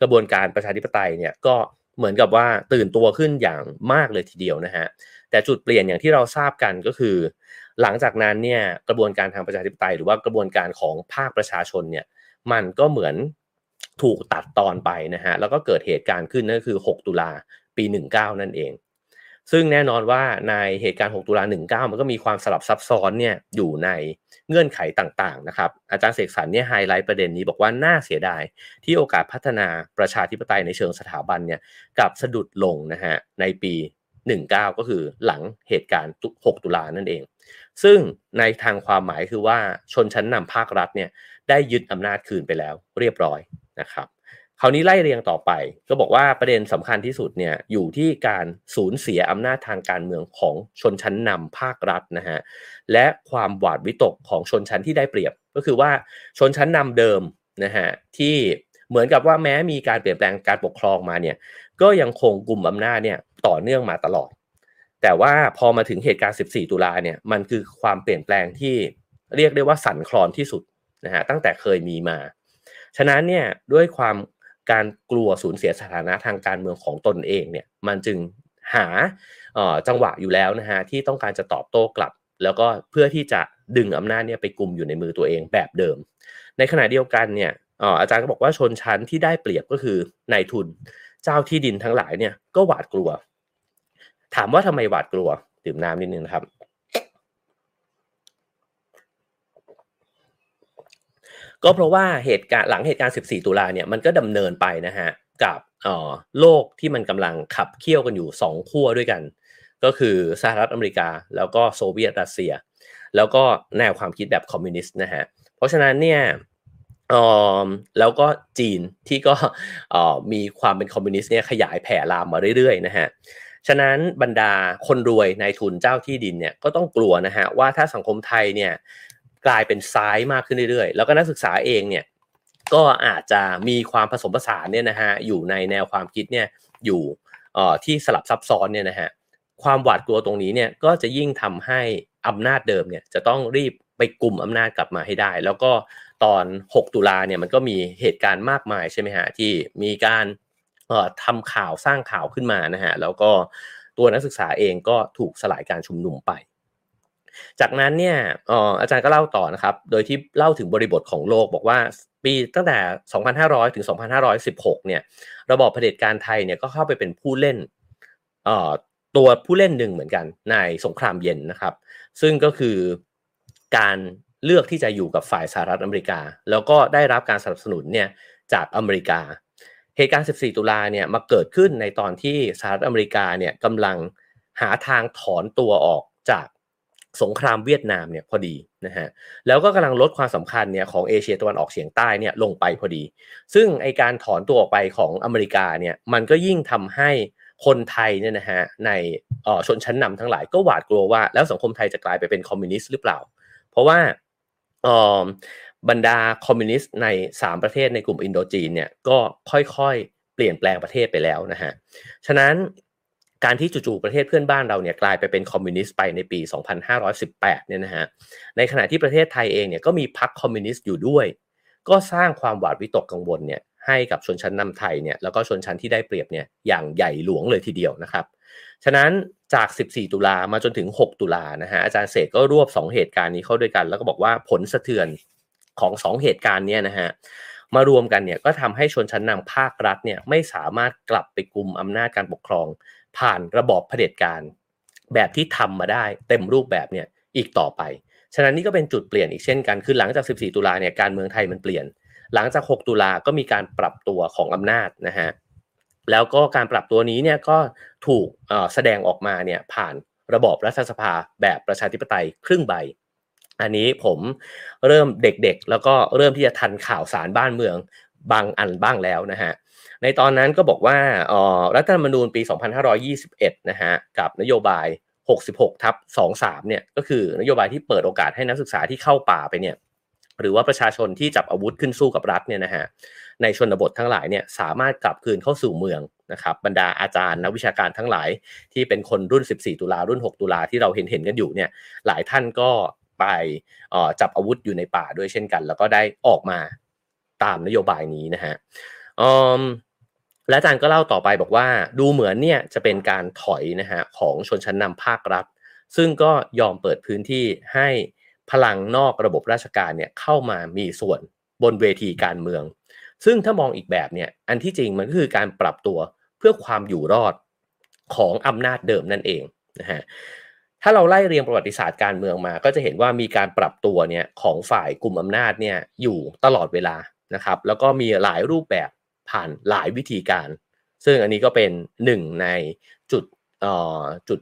กระบวนการประชาธิปไตยเนี่ยก็เหมือนกับว่าตื่นตัวขึ้นอย่างมากเลยทีเดียวนะฮะ แต่จุดเปลี่ยนอย่างที่เราทราบกันก็คือ หลังจากนั้นเนี่ยกระบวนการทางประชาธิปไตย หรือว่ากระบวนการของภาคประชาชนเนี่ยมันก็เหมือนถูกตัดตอนไปนะฮะแล้วก็เกิดเหตุการณ์ขึ้นนั่นคือ 6 ตุลาปี 19 นั่นเอง ซึ่งแน่นอนว่าในเหตุการณ์ 6 ตุลา 19 มันก็มีความสลับซับซ้อนเนี่ยอยู่ในเงื่อนไขต่างๆนะครับ อาจารย์เสกสรรเนี่ยไฮไลท์ประเด็นนี้บอกว่าน่าเสียดาย ที่โอกาสพัฒนาประชาธิปไตยในเชิงสถาบันเนี่ยกับสะดุดลงนะฮะในปี 19 ก็คือหลังเหตุการณ์ 6 ตุลานั่นเอง ซึ่งในทางความหมายคือว่าชนชั้นนำภาครัฐเนี่ยได้ยึดอำนาจคืนไปแล้วเรียบร้อยนะครับ คราวนี้ไล่เรียงต่อไป ก็บอกว่าประเด็นสำคัญที่สุดเนี่ยอยู่ที่การสูญเสียอำนาจทางการเมืองของชนชั้นนำภาครัฐนะฮะและความหวาดวิตกของชนชั้นที่ได้เปรียบ ก็คือว่าชนชั้นนำเดิมนะฮะที่เหมือนกับว่าแม้มีการเปลี่ยนแปลงการปกครองมาเนี่ยก็ยังคงกลุ่มอำนาจเนี่ยต่อเนื่องมาตลอด แต่ว่าพอมาถึงเหตุการณ์ 14 ตุลาเนี่ยมันคือความเปลี่ยนแปลงที่เรียกได้ว่าสั่นคลอนที่สุดนะฮะตั้งแต่เคยมีมา ฉะนั้นเนี่ยด้วยความ การกลัวสูญเสียสถานะทางการเมืองของตนเองเนี่ยมันจึงหาจังหวะอยู่แล้วนะฮะที่ต้องการจะตอบโต้กลับ แล้วก็เพื่อที่จะดึงอำนาจเนี่ยไปกลุ่มอยู่ในมือตัวเองแบบเดิม ในขณะเดียวกันเนี่ยอาจารย์ก็บอกว่าชนชั้นที่ได้เปรียบก็คือนายทุน เจ้าที่ดินทั้งหลายเนี่ยก็หวาดกลัว ถามว่าทำไมหวาดกลัวดื่มน้ำนิดนึงนะครับ ก็เพราะว่าเหตุการณ์หลังเหตุการณ์ 14 ตุลาเนี่ยมันก็ดำเนินไปนะฮะกับโลกที่มันกำลังขับเคี่ยวกันอยู่ 2 ขั้วด้วยกัน ก็คือสหรัฐอเมริกา แล้วก็โซเวียตรัสเซีย แล้วก็แนวความคิดแบบคอมมิวนิสต์นะฮะเพราะฉะนั้นเนี่ยแล้วก็จีนที่ก็มีความเป็นคอมมิวนิสต์เนี่ยขยายแผ่ลามมาเรื่อยๆนะฮะฉะนั้นบรรดาคนรวยนายทุนเจ้าที่ดินเนี่ยก็ต้องกลัวนะฮะว่าถ้าสังคมไทยเนี่ย กลายเป็นซ้ายมากขึ้นเรื่อยๆ แล้วก็นักศึกษาเองเนี่ยก็อาจจะมีความผสมผสานเนี่ยนะฮะอยู่ในแนวความคิดเนี่ยอยู่ที่สลับซับซ้อนเนี่ยนะฮะความหวาดกลัวตรงนี้เนี่ยก็จะยิ่งทำให้อำนาจเดิมเนี่ยจะต้องรีบไปกลุ่มอำนาจกลับมาให้ได้ แล้วก็ตอน 6 ตุลาเนี่ยมันก็มีเหตุการณ์มากมายใช่ไหมฮะที่มีการทำข่าวสร้างข่าวขึ้นมานะฮะแล้วก็ตัวนักศึกษาเองก็ถูกสลายการชุมนุมไป จากนั้นเนี่ยอาจารย์ก็เล่าต่อนะครับ โดยที่เล่าถึงบริบทของโลกบอกว่าปีตั้งแต่ 2,500 ถึง 2,516 เนี่ย ระบอบเผด็จการไทยเนี่ยก็เข้าไปเป็นผู้เล่นตัวผู้เล่นหนึ่งเหมือนกันในสงครามเย็นนะครับ ซึ่งก็คือการเลือกที่จะอยู่กับฝ่ายสหรัฐอเมริกา แล้วก็ได้รับการสนับสนุนเนี่ยจากอเมริกา เหตุการณ์ 14 ตุลาเนี่ยมาเกิดขึ้นในตอนที่สหรัฐอเมริกาเนี่ยกำลังหาทางถอนตัวออกจาก สงครามเวียดนามเนี่ยพอดีนะฮะแล้วก็กำลังลดความสำคัญเนี่ยของเอเชียตะวันออกเฉียงใต้เนี่ยลงไปพอดี ซึ่งไอการถอนตัวออกไปของอเมริกาเนี่ยมันก็ยิ่งทำให้คนไทยเนี่ยนะฮะในชนชั้นนำทั้งหลายก็หวาดกลัวว่า แล้วสังคมไทยจะกลายไปเป็นคอมมิวนิสต์หรือเปล่า เพราะว่าบรรดาคอมมิวนิสต์ใน 3 ประเทศในกลุ่มอินโดจีนเนี่ยก็ค่อยๆ เปลี่ยนแปลงประเทศไปแล้วนะฮะฉะนั้น การที่จู่ๆประเทศเพื่อนบ้านเราเนี่ยกลายไปเป็นคอมมิวนิสต์ไปในปี 2518 เนี่ยนะฮะ ในขณะที่ประเทศไทยเองเนี่ยก็มีพรรคคอมมิวนิสต์อยู่ด้วย ก็สร้างความหวาดวิตกกังวลเนี่ยให้กับชนชั้นนำไทยเนี่ยแล้วก็ชนชั้นที่ได้เปรียบเนี่ยอย่างใหญ่หลวงเลยทีเดียวนะครับ ฉะนั้นจาก 14 ตุลามาจนถึง 6 ตุลานะฮะอาจารย์เสกก็รวบ 2 เหตุการณ์นี้เข้าด้วยกัน แล้วก็บอกว่าผลสะเทือนของ 2 เหตุการณ์เนี่ยนะฮะมารวมกันเนี่ยก็ทำให้ชนชั้นนำภาครัฐเนี่ยไม่สามารถกลับไปกลุ่มอำนาจการปกครอง ผ่านระบอบเผด็จการ แบบที่ทำมาได้เต็มรูปแบบเนี่ยอีกต่อไป ฉะนั้นนี่ก็เป็นจุดเปลี่ยนอีกเช่นกัน คือหลังจาก 14 ตุลาเนี่ยการเมืองไทยมันเปลี่ยน หลังจาก 6 ตุลาก็มีการปรับตัวของอำนาจนะฮะ แล้วก็การปรับตัวนี้เนี่ยก็ถูกแสดงออกมาเนี่ยผ่านระบอบรัฐสภาแบบประชาธิปไตยครึ่งใบ อันนี้ผมเริ่มเด็กๆ แล้วก็เริ่มที่จะทันข่าวสารบ้านเมืองบางอันบ้างแล้วนะฮะ ในตอนนั้นก็บอกว่ารัฐธรรมนูญปี 2521 นะฮะ กับนโยบาย 66 ทับ 23 เนี่ย ก็คือนโยบายที่เปิดโอกาสให้นักศึกษาที่เข้าป่าไปเนี่ย หรือว่าประชาชนที่จับอาวุธขึ้นสู้กับรัฐเนี่ยนะฮะ ในชนบททั้งหลายเนี่ย สามารถกลับคืนเข้าสู่เมืองนะครับ บรรดาอาจารย์นักวิชาการทั้งหลาย ที่เป็นคนรุ่น 14 ตุลา รุ่น 6 ตุลาที่เราเห็นเห็นกันอยู่เนี่ย หลายท่านก็ไปจับอาวุธอยู่ในป่าด้วยเช่นกัน แล้วก็ได้ออกมาตามนโยบายนี้นะฮะ และอาจารย์ก็เล่าต่อไปบอกว่า ดูเหมือนเนี่ยจะเป็นการถอยนะฮะของชนชั้นนำภาครัฐ ซึ่งก็ยอมเปิดพื้นที่ให้พลังนอกระบบราชการเนี่ยเข้ามามีส่วนบนเวทีการเมือง ซึ่งถ้ามองอีกแบบเนี่ยอันที่จริงมันก็คือการปรับตัวเพื่อความอยู่รอดของอำนาจเดิมนั่นเองนะฮะถ้าเราไล่เรียงประวัติศาสตร์การเมืองมา ก็จะเห็นว่ามีการปรับตัวเนี่ยของฝ่ายกลุ่มอำนาจเนี่ยอยู่ตลอดเวลานะครับ แล้วก็มีหลายรูปแบบ ผ่านหลายวิธีการ ซึ่งอันนี้ก็เป็นหนึ่งในจุดจุด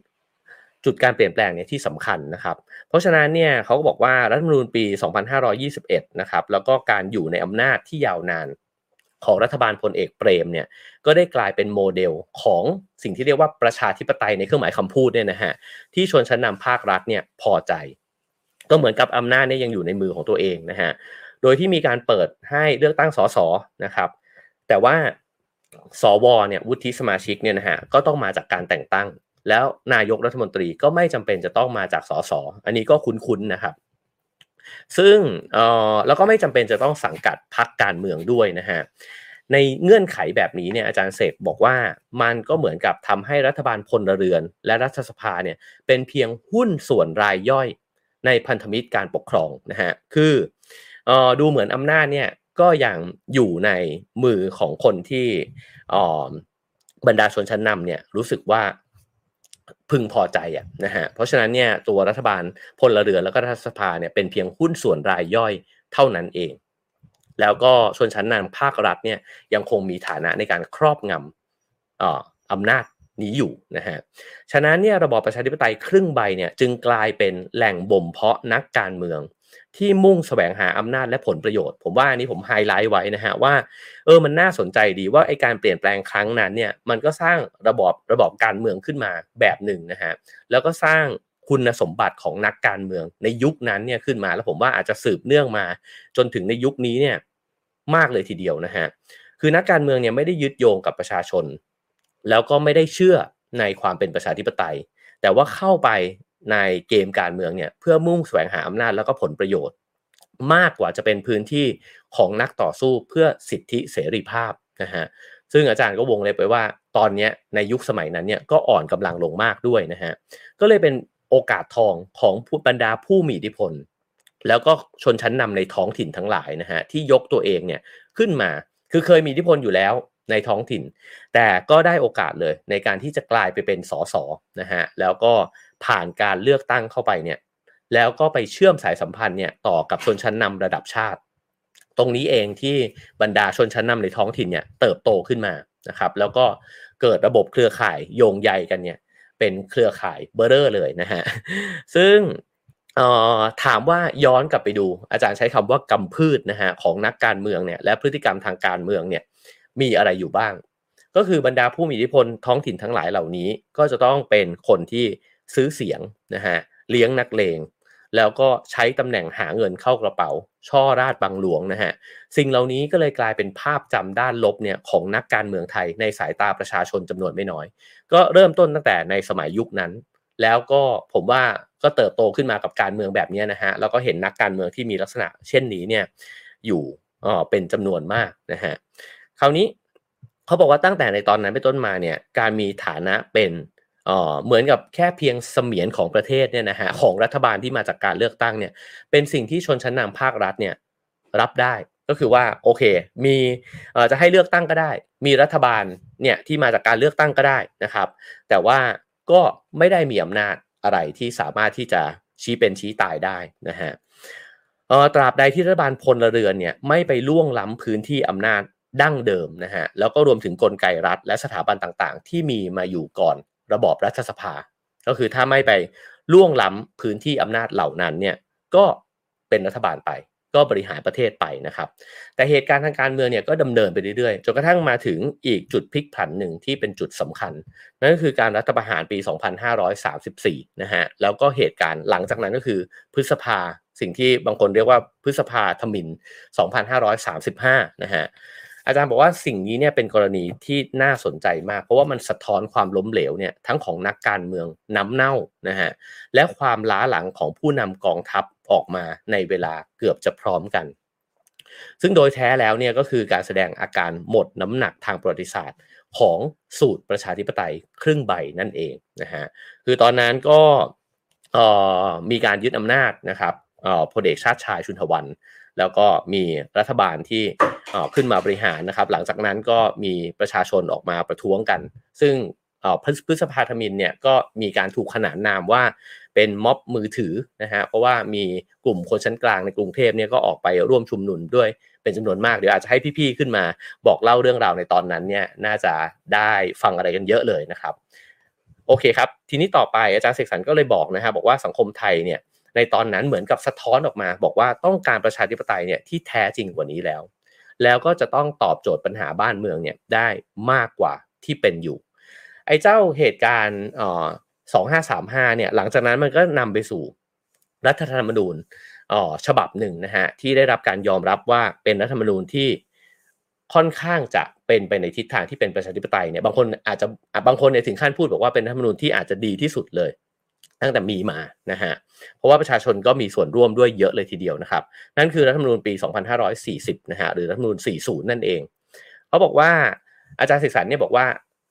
จุดการเปลี่ยนแปลงเนี่ยที่สำคัญนะครับ เพราะฉะนั้นเนี่ยเขาก็บอกว่ารัฐธรรมนูญปี 2521 นะครับ แล้วก็การอยู่ในอำนาจที่ยาวนานของรัฐบาลพลเอกเปรมเนี่ย ก็ได้กลายเป็นโมเดลของสิ่งที่เรียกว่าประชาธิปไตยในเครื่องหมายคำพูดเนี่ยนะฮะ ที่ชนชั้นนำภาครัฐเนี่ยพอใจ ก็เหมือนกับอำนาจเนี่ยยังอยู่ในมือของตัวเองนะฮะ โดยที่มีการเปิดให้เลือกตั้งสสนะครับ แต่ว่าสวเนี่ยวุฒิสมาชิกเนี่ยนะฮะก็ต้องมาจากการแต่งตั้ง แล้วนายกรัฐมนตรีก็ไม่จำเป็นจะต้องมาจากสสอันนี้ก็คุ้นๆนะครับ ซึ่งเออแล้วก็ไม่จำเป็นจะต้องสังกัดพรรคการเมืองด้วยนะฮะในเงื่อนไขแบบนี้เนี่ยอาจารย์เสกบอกว่ามันก็เหมือนกับทำให้รัฐบาลพลเรือน และรัฐสภาเนี่ยเป็นเพียงหุ้นส่วนรายย่อยในพันธมิตรการปกครองนะฮะคือเออดูเหมือนอำนาจเนี่ย ก็ยังอยู่ในมือของคนที่บรรดาชนชั้นนำเนี่ยรู้สึกว่าพึงพอใจอะนะฮะเพราะฉะนั้นเนี่ยตัวรัฐบาลพลเรือนแล้วก็รัฐสภาเนี่ยเป็นเพียงหุ้นส่วนรายย่อยเท่านั้นเอง แล้วก็ชนชั้นนำภาครัฐเนี่ยยังคงมีฐานะในการครอบงำอำนาจนี้อยู่นะฮะฉะนั้นเนี่ยระบอบประชาธิปไตยครึ่งใบเนี่ยจึงกลายเป็นแหล่งบ่มเพาะนักการเมือง ที่มุ่งแสวงหาอำนาจและผลประโยชน์ ผมว่าอันนี้ผมไฮไลท์ไว้นะฮะว่าเออมันน่าสนใจดีว่าไอการเปลี่ยนแปลงครั้งนั้นเนี่ยมันก็สร้างระบอบระบอบการเมืองขึ้นมาแบบหนึ่งนะฮะแล้วก็สร้างคุณสมบัติของนักการเมืองในยุคนั้นเนี่ยขึ้นมาแล้วผมว่าอาจจะสืบเนื่องมา จนถึงในยุคนี้เนี่ยมากเลยทีเดียวนะฮะคือนักการเมืองเนี่ยไม่ได้ยึดโยงกับประชาชน แล้วก็ไม่ได้เชื่อในความเป็นประชาธิปไตย แต่ว่าเข้าไป ในเกมการเมืองเนี่ยเพื่อมุ่งแสวงหาอำนาจแล้วก็ผลประโยชน์ มากกว่าจะเป็นพื้นที่ของนักต่อสู้เพื่อสิทธิเสรีภาพนะฮะซึ่งอาจารย์ก็วงเลยไปว่า ตอนนี้ในยุคสมัยนั้นเนี่ยก็อ่อนกำลังลงมากด้วยนะฮะก็เลยเป็นโอกาสทองของผู้บรรดาผู้มีอิทธิพล แล้วก็ชนชั้นนำในท้องถิ่นทั้งหลายนะฮะที่ยกตัวเองเนี่ยขึ้นมาคือเคยมีอิทธิพลอยู่แล้วในท้องถิ่น แต่ก็ได้โอกาสเลยในการที่จะกลายไปเป็นสสนะฮะแล้วก็ ผ่านการเลือกตั้งเข้าไปเนี่ยแล้วก็ไปเชื่อมสายสัมพันธ์เนี่ยต่อกับชนชั้นนำระดับชาติ ตรงนี้เองที่บรรดาชนชั้นนำในท้องถิ่นเนี่ยเติบโตขึ้นมานะครับแล้วก็เกิดระบบเครือข่ายโยงใยกันเนี่ยเป็นเครือข่ายเบอร์เรอร์เลยนะฮะซึ่งถามว่าย้อนกลับไปดู อาจารย์ใช้คำว่ากำพืชนะฮะของนักการเมืองเนี่ยและพฤติกรรมทางการเมืองเนี่ยมีอะไรอยู่บ้าง ก็คือบรรดาผู้มีอิทธิพลท้องถิ่นทั้งหลายเหล่านี้ ก็จะต้องเป็นคนที่ ซื้อเสียงนะฮะเลี้ยงนักเลงแล้วก็ใช้ตำแหน่งหาเงินเข้ากระเป๋า ช่อราดบังหลวงนะฮะสิ่งเหล่านี้ก็เลยกลายเป็นภาพจำด้านลบเนี่ยของนักการเมืองไทยในสายตาประชาชนจำนวนไม่น้อย ก็เริ่มต้นตั้งแต่ในสมัยยุคนั้น แล้วก็ผมว่าก็เติบโตขึ้นมากับการเมืองแบบนี้นะฮะแล้วก็เห็นนักการเมืองที่มีลักษณะ เช่นนี้เนี่ยอยู่อ๋อเป็นจำนวนมากนะฮะคราวนี้เขาบอกว่าตั้งแต่ในตอนนั้นเป็นต้นมาเนี่ยการมีฐานะเป็น เหมือนกับแค่เพียงเสมียนของประเทศเนี่ยนะฮะของรัฐบาลที่มาจากการเลือกตั้งเนี่ยเป็นสิ่งที่ชนชั้นนำภาครัฐเนี่ยรับได้ก็คือว่าโอเคมีจะให้เลือกตั้งก็ได้ มีรัฐบาลเนี่ยที่มาจากการเลือกตั้งก็ได้นะครับ แต่ว่าก็ไม่ได้มีอำนาจอะไรที่สามารถที่จะชี้เป็นชี้ตายได้นะฮะตราบใดที่รัฐบาลพลเรือนเนี่ยไม่ไปล่วงล้ำพื้นที่อำนาจดั้งเดิมนะฮะแล้วก็รวมถึงกลไกรัฐและสถาบันต่างๆ ที่มีมาอยู่ก่อน ระบอบรัฐสภา ก็คือถ้าไม่ไปล่วงล้ำพื้นที่อำนาจเหล่านั้นเนี่ยก็เป็นรัฐบาลไป ก็บริหารประเทศไปนะครับ แต่เหตุการณ์ทางการเมืองเนี่ยก็ดำเนินไปเรื่อยๆจนกระทั่งมาถึงอีกจุดพลิกผันหนึ่งที่เป็นจุดสำคัญ นั่นก็คือการรัฐประหารปี 2534 นะฮะแล้วก็เหตุการณ์หลังจากนั้นก็คือพฤษภาสิ่งที่บางคนเรียกว่าพฤษภาธมิน 2535 นะฮะ อาจารย์บอกว่าสิ่งนี้เนี่ยเป็นกรณีที่น่าสนใจมาก เพราะว่ามันสะท้อนความล้มเหลวเนี่ยทั้งของนักการเมืองน้ำเน่านะฮะและความล้าหลังของผู้นำกองทัพออกมาในเวลาเกือบจะพร้อมกัน ซึ่งโดยแท้แล้วเนี่ยก็คือการแสดงอาการหมดน้ำหนักทางประวัติศาสตร์ของสูตรประชาธิปไตยครึ่งใบนั่นเองนะฮะคือตอนนั้นก็มีการยึดอำนาจนะครับพลเอกชาติชายชุนทวัน แล้วก็มีรัฐบาลที่ ขึ้นมาบริหารนะครับ หลังจากนั้นก็มีประชาชนออกมาประท้วงกัน ซึ่งพฤษภาธมินเนี่ยก็มีการถูกขนานนามว่าเป็นม็อบมือถือนะฮะเพราะว่ามีกลุ่มคนชั้นกลางในกรุงเทพเนี่ยก็ออกไปร่วมชุมนุมด้วยเป็นจำนวนมากเดี๋ยวอาจจะให้พี่ๆขึ้นมาบอกเล่าเรื่องราวในตอนนั้นเนี่ยน่าจะได้ฟังอะไรกันเยอะเลยนะครับ โอเคครับ ทีนี้ต่อไปอาจารย์เสกสรรก็เลยบอกนะฮะบอกว่าสังคมไทยเนี่ยในตอนนั้นเหมือนกับสะท้อนออกมา บอกว่าต้องการประชาธิปไตยเนี่ยที่แท้จริงกว่านี้แล้ว แล้วก็จะต้องตอบโจทย์ปัญหาบ้านเมืองเนี่ยได้มากกว่าที่เป็นอยู่ ไอ้เจ้าเหตุการณ์2535เนี่ยหลังจากนั้นมันก็นำไปสู่รัฐธรรมนูญฉบับหนึ่งนะฮะที่ได้รับการยอมรับว่าเป็นรัฐธรรมนูญที่ค่อนข้างจะเป็นไปในทิศทางที่เป็นประชาธิปไตยเนี่ยบางคนอาจจะบางคนเนี่ยถึงขั้นพูดบอกว่าเป็นรัฐธรรมนูญที่อาจจะดีที่สุดเลย ตั้งแต่มีมานะฮะเพราะว่าประชาชนก็มีส่วนร่วมด้วยเยอะเลยทีเดียวนะครับ นั่นคือรัฐธรรมนูญปี 2540 นะฮะหรือรัฐธรรมนูญ 40 นั่นเองเขาบอกว่าอาจารย์ศึกษาเนี่ยบอกว่า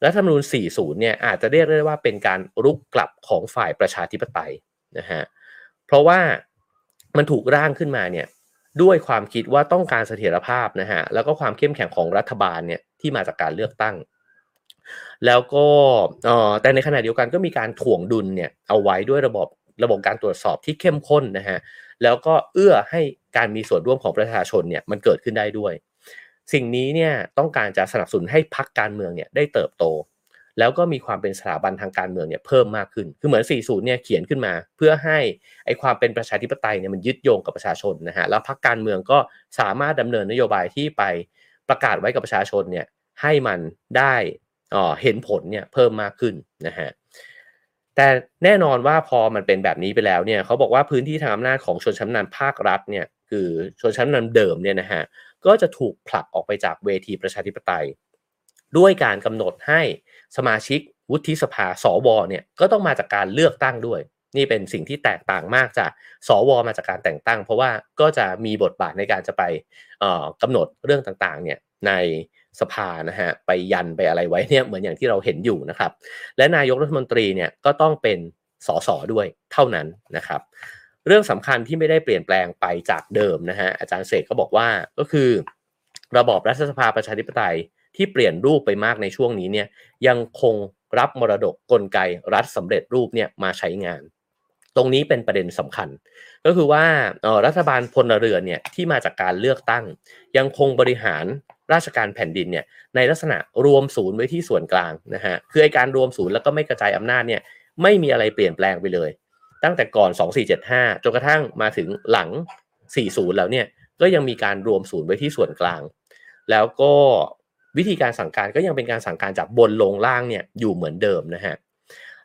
รัฐธรรมนูญ 40 เนี่ยอาจจะเรียกได้ว่าเป็นการรุกกลับของฝ่ายประชาธิปไตยนะฮะเพราะว่ามันถูกร่างขึ้นมาเนี่ยด้วยความคิดว่าต้องการเสถียรภาพนะฮะแล้วก็ความเข้มแข็งของรัฐบาลเนี่ยที่มาจากการเลือกตั้ง แล้วก็แต่ในขณะเดียวกันก็มีการถ่วงดุลเนี่ยเอาไว้ด้วยระบบระบบการตรวจสอบที่เข้มข้นนะฮะแล้วก็เอื้อให้การมีส่วนร่วมของประชาชนเนี่ยมันเกิดขึ้นได้ด้วย สิ่งนี้เนี่ยต้องการจะสนับสนุนให้พักการเมืองเนี่ยได้เติบโต แล้วก็มีความเป็นสถาบันทางการเมืองเนี่ยเพิ่มมากขึ้น คือเหมือน 40 เนี่ยเขียนขึ้นมา เพื่อให้ไอความเป็นประชาธิปไตยเนี่ยมันยึดโยงกับประชาชนนะฮะแล้วพักการเมืองก็สามารถดำเนินนโยบายที่ไปประกาศไว้กับประชาชนเนี่ยให้มันได้ เห็นผลเนี่ยเพิ่มมากขึ้นนะฮะแต่แน่นอนว่าพอมันเป็นแบบนี้ไปแล้วเนี่ยเขาบอกว่าพื้นที่ทางอำนาจของชนชั้นนำภาครัฐเนี่ยคือชนชั้นนำเดิมเนี่ยนะฮะก็จะถูกผลักออกไปจากเวทีประชาธิปไตย ด้วยการกำหนดให้สมาชิกวุฒิสภาสวเนี่ยก็ต้องมาจากการเลือกตั้งด้วย นี่เป็นสิ่งที่แตกต่างมากจากสวมาจากการแต่งตั้ง เพราะว่าก็จะมีบทบาทในการจะไปกำหนดเรื่องต่างๆเนี่ยใน สภานะฮะไปยันไปอะไรไว้เนี่ยเหมือนอย่างที่เราเห็นอยู่นะครับ และนายกรัฐมนตรีเนี่ยก็ต้องเป็นสสด้วยเท่านั้นนะครับ เรื่องสำคัญที่ไม่ได้เปลี่ยนแปลงไปจากเดิมนะฮะอาจารย์เสกก็บอกว่าก็คือ ระบอบรัฐสภาประชาธิปไตยที่เปลี่ยนรูปไปมากในช่วงนี้เนี่ยยังคงรับมรดกกลไกรัฐสำเร็จรูปเนี่ยมาใช้งาน ตรงนี้เป็นประเด็นสำคัญ ก็คือว่ารัฐบาลพลเรือนเนี่ยที่มาจากการเลือกตั้ง ยังคงบริหาร ราชการแผ่นดินเนี่ยในลักษณะรวมศูนย์ไว้ที่ส่วนกลางนะฮะคือไอการรวมศูนย์แล้วก็ไม่กระจายอำนาจเนี่ยไม่มีอะไรเปลี่ยนแปลงไปเลย ตั้งแต่ก่อน 2475 จนกระทั่งมาถึงหลัง 40 แล้วเนี่ยก็ยังมีการรวมศูนย์ไว้ที่ส่วนกลาง แล้วก็วิธีการสั่งการก็ยังเป็นการสั่งการจากบนลงล่างเนี่ยอยู่เหมือนเดิมนะฮะ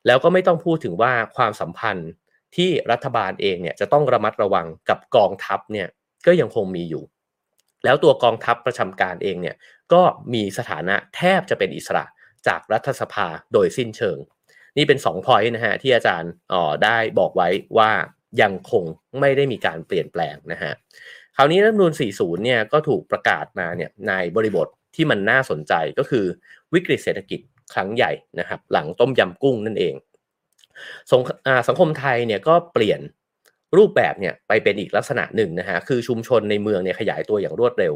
แล้วก็ไม่ต้องพูดถึงว่าความสัมพันธ์ที่รัฐบาลเองเนี่ยจะต้องระมัดระวังกับกองทัพเนี่ยก็ยังคงมีอยู่ แล้วตัวกองทัพประจำการเองเนี่ยก็มีสถานะแทบจะเป็นอิสระจากรัฐสภาโดยสิ้นเชิง นี่เป็น2 point นะฮะที่อาจารย์อ๋อได้บอกไว้ว่ายังคงไม่ได้มีการเปลี่ยนแปลงนะฮะคราวนี้รัฐมนูล40 เนี่ยก็ถูกประกาศมาเนี่ยในบริบทที่มันน่าสนใจก็คือวิกฤตเศรษฐกิจครั้งใหญ่นะครับหลังต้มยำกุ้งนั่นเองสงสังคมไทยเนี่ยก็เปลี่ยน รูปแบบเนี่ยไปเป็นอีกลักษณะหนึ่งนะฮะคือชุมชนในเมืองเนี่ยขยายตัวอย่างรวดเร็ว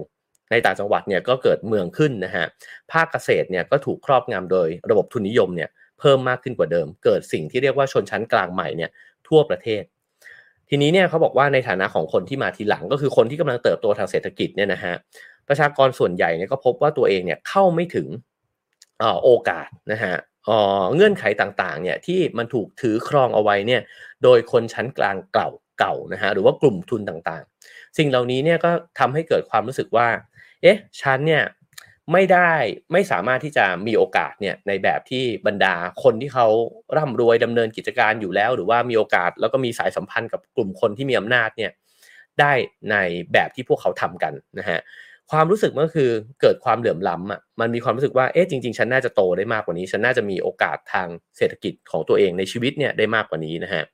ในต่างจังหวัดเนี่ยก็เกิดเมืองขึ้นนะฮะภาคเกษตรเนี่ยก็ถูกครอบงำโดยระบบทุนนิยมเนี่ยเพิ่มมากขึ้นกว่าเดิม เกิดสิ่งที่เรียกว่าชนชั้นกลางใหม่เนี่ยทั่วประเทศ ทีนี้เนี่ยเขาบอกว่าในฐานะของคนที่มาทีหลังก็คือคนที่กำลังเติบโตทางเศรษฐกิจเนี่ยนะฮะประชากรส่วนใหญ่เนี่ยก็พบว่าตัวเองเนี่ยเข้าไม่ถึงโอกาสนะฮะเงื่อนไขต่างๆเนี่ยที่มันถูกถือครองเอาไว้เนี่ยโดยคนชั้นกลางเก่า เก่านะฮะหรือว่ากลุ่มทุนต่างๆ สิ่งเหล่านี้เนี่ยก็ทำให้เกิดความรู้สึกว่า เอ๊ะฉันเนี่ยไม่ได้ไม่สามารถที่จะมีโอกาสเนี่ยในแบบที่บรรดาคนที่เขาร่ำรวยดำเนินกิจการอยู่แล้ว หรือว่ามีโอกาสแล้วก็มีสายสัมพันธ์กับกลุ่มคนที่มีอำนาจเนี่ยได้ในแบบที่พวกเขาทำกันนะฮะความรู้สึกก็คือเกิดความเหลื่อมล้ำอะมันมีความรู้สึกว่าเอ๊ะจริงๆ ฉันน่าจะโตได้มากกว่านี้ ฉันน่าจะมีโอกาสทางเศรษฐกิจของตัวเองในชีวิตเนี่ยได้มากกว่านี้นะฮะ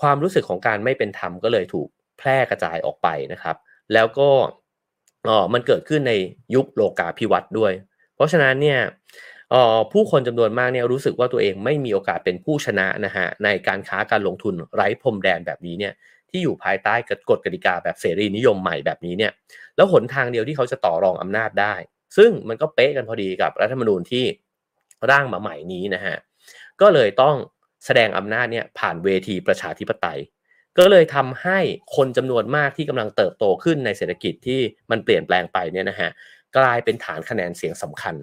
ความรู้สึกของการไม่เป็นธรรมก็เลยถูกแพร่กระจายออกไปนะครับ แล้วก็อ๋อมันเกิดขึ้นในยุคโลกาภิวัตน์ด้วย เพราะฉะนั้นเนี่ยออผู้คนจำนวนมากเนี่ยรู้สึกว่าตัวเองไม่มีโอกาสเป็นผู้ชนะนะฮะในการค้าการลงทุนไร้พรมแดนแบบนี้เนี่ยที่อยู่ภายใต้กฎกติกาแบบเสรีนิยมใหม่แบบนี้เนี่ยแล้วหนทางเดียวที่เขาจะต่อรองอำนาจได้ ซึ่งมันก็เป๊ะกันพอดีกับรัฐธรรมนูญที่ร่างมาใหม่นี้นะฮะก็เลยต้อง แสดงอำนาจเนี่ยผ่านเวทีประชาธิปไตย ก็เลยทำให้คนจำนวนมากที่กำลังเติบโตขึ้นในเศรษฐกิจที่มันเปลี่ยนแปลงไปเนี่ยนะฮะกลายเป็นฐานคะแนนเสียงสำคัญ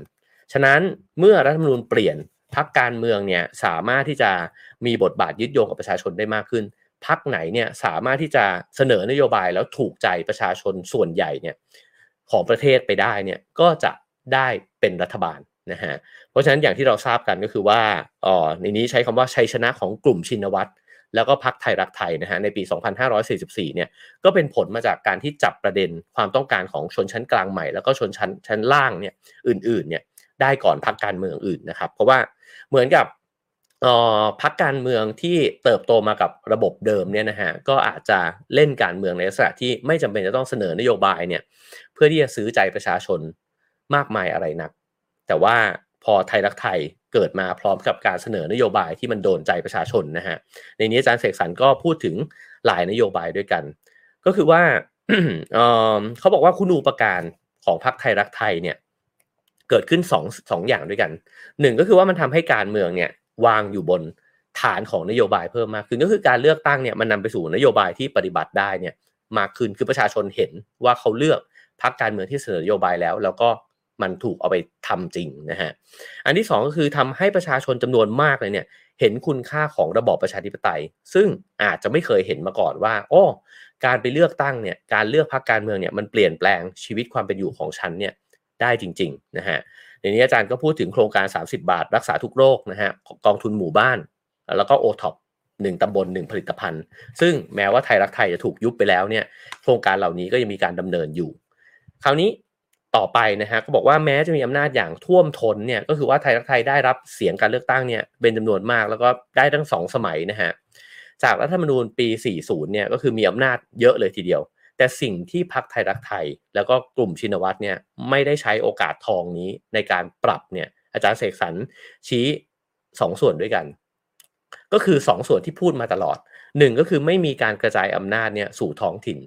ฉะนั้นเมื่อรัฐธรรมนูญเปลี่ยนพรรคการเมืองเนี่ยสามารถที่จะมีบทบาทยึดโยงกับประชาชนได้มากขึ้นพักไหนเนี่ยสามารถที่จะเสนอนโยบายแล้วถูกใจประชาชนส่วนใหญ่เนี่ยของประเทศไปได้เนี่ยก็จะได้เป็นรัฐบาล นะฮะเพราะฉะนั้นอย่างที่เราทราบกันก็คือว่าอ๋อในนี้ใช้คำว่าชัยชนะของกลุ่มชินวัตรแล้วก็พักไทยรักไทยนะฮะในปี 2544 เนี่ยก็เป็นผลมาจากการที่จับประเด็นความต้องการของชนชั้นกลางใหม่ แล้วก็ชนชั้นชั้นล่างเนี่ยอื่นๆเนี่ยได้ก่อนพักการเมืองอื่นนะครับ เพราะว่าเหมือนกับพักการเมืองที่เติบโตมากับระบบเดิมเนี่ยนะฮะก็อาจจะเล่นการเมืองในลักษณะที่ไม่จำเป็นจะต้องเสนอนโยบายเนี่ยเพื่อที่จะซื้อใจประชาชนมากมายอะไรนัก แต่ว่าพอไทยรักไทยเกิดมาพร้อมกับการเสนอนโยบายที่มันโดนใจประชาชนนะฮะในนี้อาจารย์เสกสรรก็พูดถึงหลายนโยบายด้วยกัน ก็คือว่าเขาบอกว่าคุณูปการของพรรคไทยรักไทยเนี่ยเกิดขึ้นสองสองอย่างด้วยกันหนึ่งก็คือว่ามันทำให้การเมืองเนี่ยวางอยู่บนฐานของนโยบายเพิ่มมากขึ้นก็คือการเลือกตั้งเนี่ยมันนำไปสู่นโยบายที่ปฏิบัติได้เนี่ยมากขึ้นคือประชาชนเห็นว่าเขาเลือกพรรคการเมืองที่เสนอนโยบายแล้ว แล้วก็ มันถูกเอาไปทำจริงนะฮะอันที่ 2 ก็คือทำให้ประชาชนจำนวนมากเลยเนี่ยเห็นคุณค่าของระบอบประชาธิปไตย ซึ่งอาจจะไม่เคยเห็นมาก่อนว่าโอ้การไปเลือกตั้งเนี่ยการเลือกพรรคการเมืองเนี่ยมันเปลี่ยนแปลงชีวิตความเป็นอยู่ของฉันเนี่ยได้จริงๆนะฮะในนี้อาจารย์ก็พูดถึงโครงการ 30 บาท รักษาทุกโรคนะฮะกองทุนหมู่บ้าน แล้วก็โอท็อปหนึ่งตำบลหนึ่งผลิตภัณฑ์ ซึ่งแม้ว่าไทยรักไทยจะถูกยุบไปแล้วเนี่ยโครงการเหล่านี้ก็ยังมีการดำเนินอยู่ คราวนี้ ต่อไปนะฮะก็บอกว่าแม้จะมีอำนาจอย่างท่วมท้นเนี่ยก็คือว่าไทยรักไทยได้รับเสียงการเลือกตั้งเนี่ยเป็นจำนวนมากแล้วก็ได้ทั้งสองสมัยนะฮะจากรัฐธรรมนูญปี 40 เนี่ยก็คือมีอำนาจเยอะเลยทีเดียว แต่สิ่งที่พักไทยรักไทย แล้วก็กลุ่มชินวัตรเนี่ยไม่ได้ใช้โอกาสทองนี้ในการปรับเนี่ยอาจารย์เสกสรรชี้สองส่วนด้วยกัน ก็คือสองส่วนที่พูดมาตลอดหนึ่งก็คือไม่มีการกระจายอำนาจเนี่ยสู่ท้องถิ่น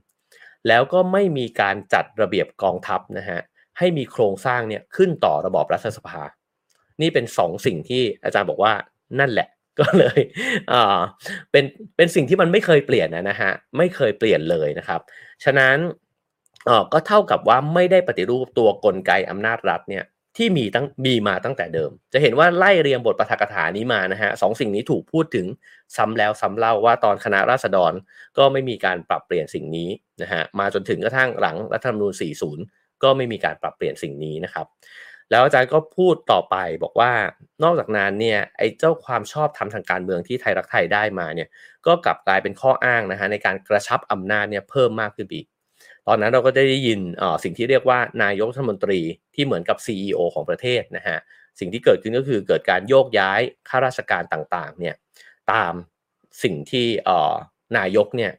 แล้วก็ไม่มีการจัดระเบียบกองทัพนะฮะ ให้มีโครงสร้างเนี่ยขึ้นต่อระบอบรัฐสภา นี่เป็นสองสิ่งที่อาจารย์บอกว่านั่นแหละ ก็เลยอ่าเป็นเป็นสิ่งที่มันไม่เคยเปลี่ยนนะฮะไม่เคยเปลี่ยนเลยนะครับ ฉะนั้นอ๋อก็เท่ากับว่าไม่ได้ปฏิรูปตัวกลไกอำนาจรัฐเนี่ยที่มีตั้งมีมาตั้งแต่เดิม จะเห็นว่าไล่เรียงบทปาฐกถานี้มานะฮะสองสิ่งนี้ถูกพูดถึงซ้ำแล้วซ้าเล่าว่าตอนคณะราษฎรก็ไม่มีการปรับเปลี่ยนสิ่งนี้นะฮะมาจนถึงกระทั่งหลังรัฐธรรมนูญ40 ก็ไม่มีการปรับเปลี่ยนสิ่งนี้นะครับ แล้วอาจารย์ก็พูดต่อไปบอกว่านอกจากนั้นเนี่ยไอ้เจ้าความชอบธรรมทางการเมืองที่ไทยรักไทยได้มาเนี่ยก็กลับกลายเป็นข้ออ้างนะฮะในการกระชับอำนาจเนี่ยเพิ่มมากขึ้นอีกตอนนั้นเราก็ได้ยินสิ่งที่เรียกว่านายกรัฐมนตรีที่เหมือนกับ CEO ของประเทศนะฮะสิ่งที่เกิดขึ้นก็คือเกิดการโยกย้ายข้าราชการต่างๆเนี่ยตามสิ่งที่นายกเนี่ย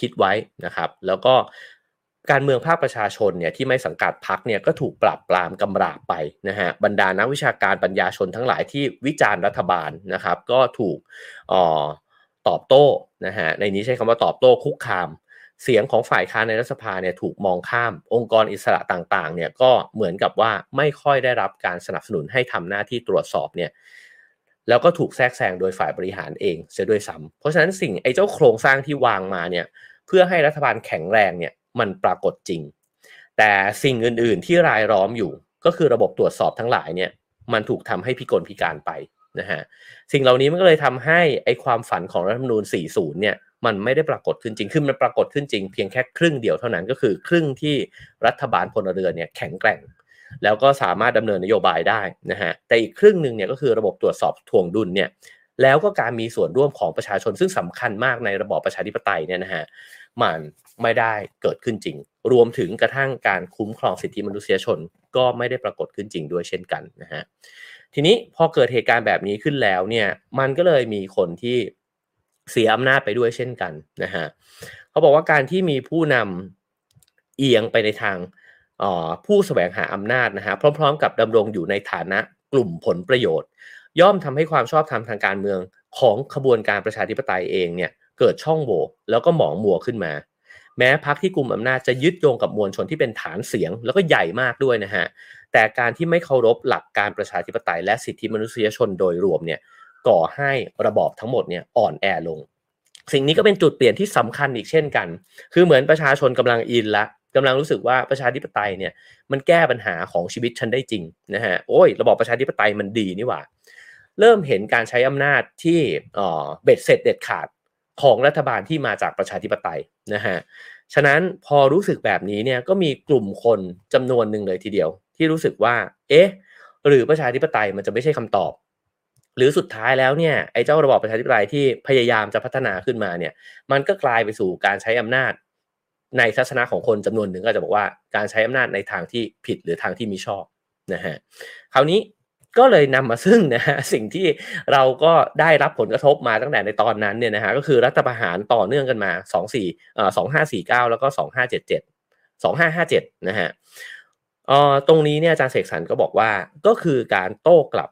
คิดไว้นะครับ แล้วก็ การเมืองภาคประชาชนเนี่ยที่ไม่สังกัดพักเนี่ยก็ถูกปราบปรามกำราบไปนะฮะบรรดานักวิชาการปัญญาชนทั้งหลายที่วิจารณ์รัฐบาลนะครับ ก็ถูกออตอบโต้นะฮะในนี้ใช้คำว่าตอบโต้คุกคาม เสียงของฝ่ายค้านในรัฐสภาเนี่ยถูกมองข้าม องค์กรอิสระต่างๆเนี่ยก็เหมือนกับว่าไม่ค่อยได้รับการสนับสนุนให้ทำหน้าที่ตรวจสอบเนี่ยแล้วก็ถูกแทรกแซงโดยฝ่ายบริหารเองเสียด้วยซ้ำเพราะฉะนั้นสิ่งไอ้เจ้าโครงสร้างที่วางมาเนี่ยเพื่อให้รัฐบาลแข็งแรงเนี่ย มันปรากฏจริง แต่สิ่งอื่น ๆ ที่รายล้อมอยู่ ก็คือระบบตรวจสอบทั้งหลายเนี่ย มันถูกทำให้พิกลพิการไปนะฮะสิ่งเหล่านี้มันก็เลยทำให้ไอความฝันของรัฐธรรมนูญ 40 เนี่ยมันไม่ได้ปรากฏขึ้นจริง คือมันปรากฏขึ้นจริงเพียงแค่ครึ่งเดียวเท่านั้นก็คือครึ่งที่รัฐบาลพลเรือนเนี่ยแข็งแกร่ง แล้วก็สามารถดำเนินนโยบายได้นะฮะแต่อีกครึ่งหนึ่งเนี่ยก็คือระบบตรวจสอบทวงดุลเนี่ยแล้วก็การมีส่วนร่วมของประชาชนซึ่งสำคัญมากในระบอบประชาธิปไตยเนี่ยนะฮะ มันไม่ได้เกิดขึ้นจริง รวมถึงกระทั่งการคุ้มครองสิทธิมนุษยชนก็ไม่ได้ปรากฏขึ้นจริงด้วยเช่นกันนะฮะทีนี้พอเกิดเหตุการณ์แบบนี้ขึ้นแล้วเนี่ยมันก็เลยมีคนที่เสียอำนาจไปด้วยเช่นกันนะฮะเขาบอกว่าการที่มีผู้นำเอียงไปในทางผู้สแสวงหาอำนาจนะฮะพร้อม ๆ กับดำรงอยู่ในฐานะกลุ่มผลประโยชน์ ย่อมทำให้ความชอบธรรมทางการเมืองของขบวนการประชาธิปไตยเองเนี่ย เกิดช่องโหว่แล้วก็หมองมัวขึ้นมา แม้พักที่กลุ่มอำนาจจะยึดโยงกับมวลชนที่เป็นฐานเสียง แล้วก็ใหญ่มากด้วยนะฮะแต่การที่ไม่เคารพหลักการประชาธิปไตยและสิทธิมนุษยชนโดยรวมเนี่ยก่อให้ระบอบทั้งหมดเนี่ยอ่อนแอลง สิ่งนี้ก็เป็นจุดเปลี่ยนที่สำคัญอีกเช่นกัน คือเหมือนประชาชนกำลังอินละกำลังรู้สึกว่าประชาธิปไตยเนี่ยมันแก้ปัญหาของชีวิตฉันได้จริงนะฮะโอ้ยระบอบประชาธิปไตยมันดีนี่หว่า เริ่มเห็นการใช้อำนาจที่เบ็ดเสร็จเด็ดขาด ของรัฐบาลที่มาจากประชาธิปไตยนะฮะฉะนั้นพอรู้สึกแบบนี้เนี่ยก็มีกลุ่มคนจำนวนหนึ่งเลยทีเดียว ที่รู้สึกว่า เอ๊ะ หรือประชาธิปไตยมันจะไม่ใช่คำตอบ หรือสุดท้ายแล้วเนี่ยไอ้เจ้าระบอบประชาธิปไตยที่พยายามจะพัฒนาขึ้นมาเนี่ยมันก็กลายไปสู่การใช้อำนาจ ในทัศนะของคนจำนวนหนึ่งก็จะบอกว่าการใช้อำนาจในทางที่ผิดหรือทางที่มิชอบนะฮะคราวนี้ ก็เลยนำมาซึ่งนะฮะสิ่งที่เราก็ได้รับผลกระทบมาตั้งแต่ในตอนนั้นเนี่ยนะฮะก็คือรัฐประหารต่อเนื่องกันมา2 4เอ่อ2 5 4 9 แล้วก็ 2 5 7 7 2 5 5 7นะฮะเอ่อตรงนี้เนี่ยอาจารย์เสกสรรก็บอกว่าก็คือการโต้กลับ